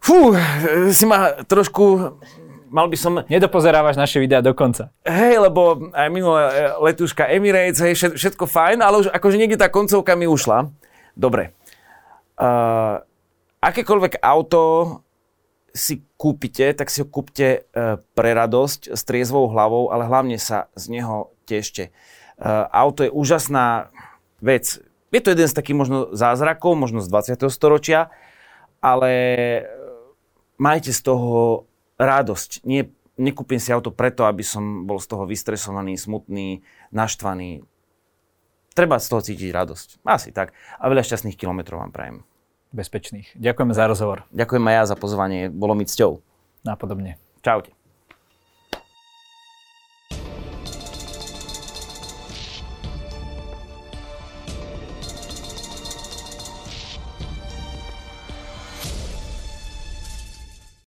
Fú, si ma trošku mal by som... Nedopozerávaš naše videá do konca. Hej, lebo aj minulé e, letuška Emirates, hej, všetko fajn, ale už akože niekde tá koncovka mi ušla. Dobre. Uh, akékoľvek auto si kúpite, tak si ho kúpte uh, pre radosť, s triezvou hlavou, ale hlavne sa z neho tešte. Uh, auto je úžasná vec. Je to jeden z takých možno zázrakov, možno z 20. storočia, ale majte z toho radosť. Nie, nekúpim si auto preto, aby som bol z toho vystresovaný, smutný, naštvaný. Treba z toho cítiť radosť. Asi tak. A veľa šťastných kilometrov vám prajem bezpečných. Ďakujeme za rozhovor. Ďakujem aj ja za pozvanie, bolo mi cťou. Napodobne. Čaute.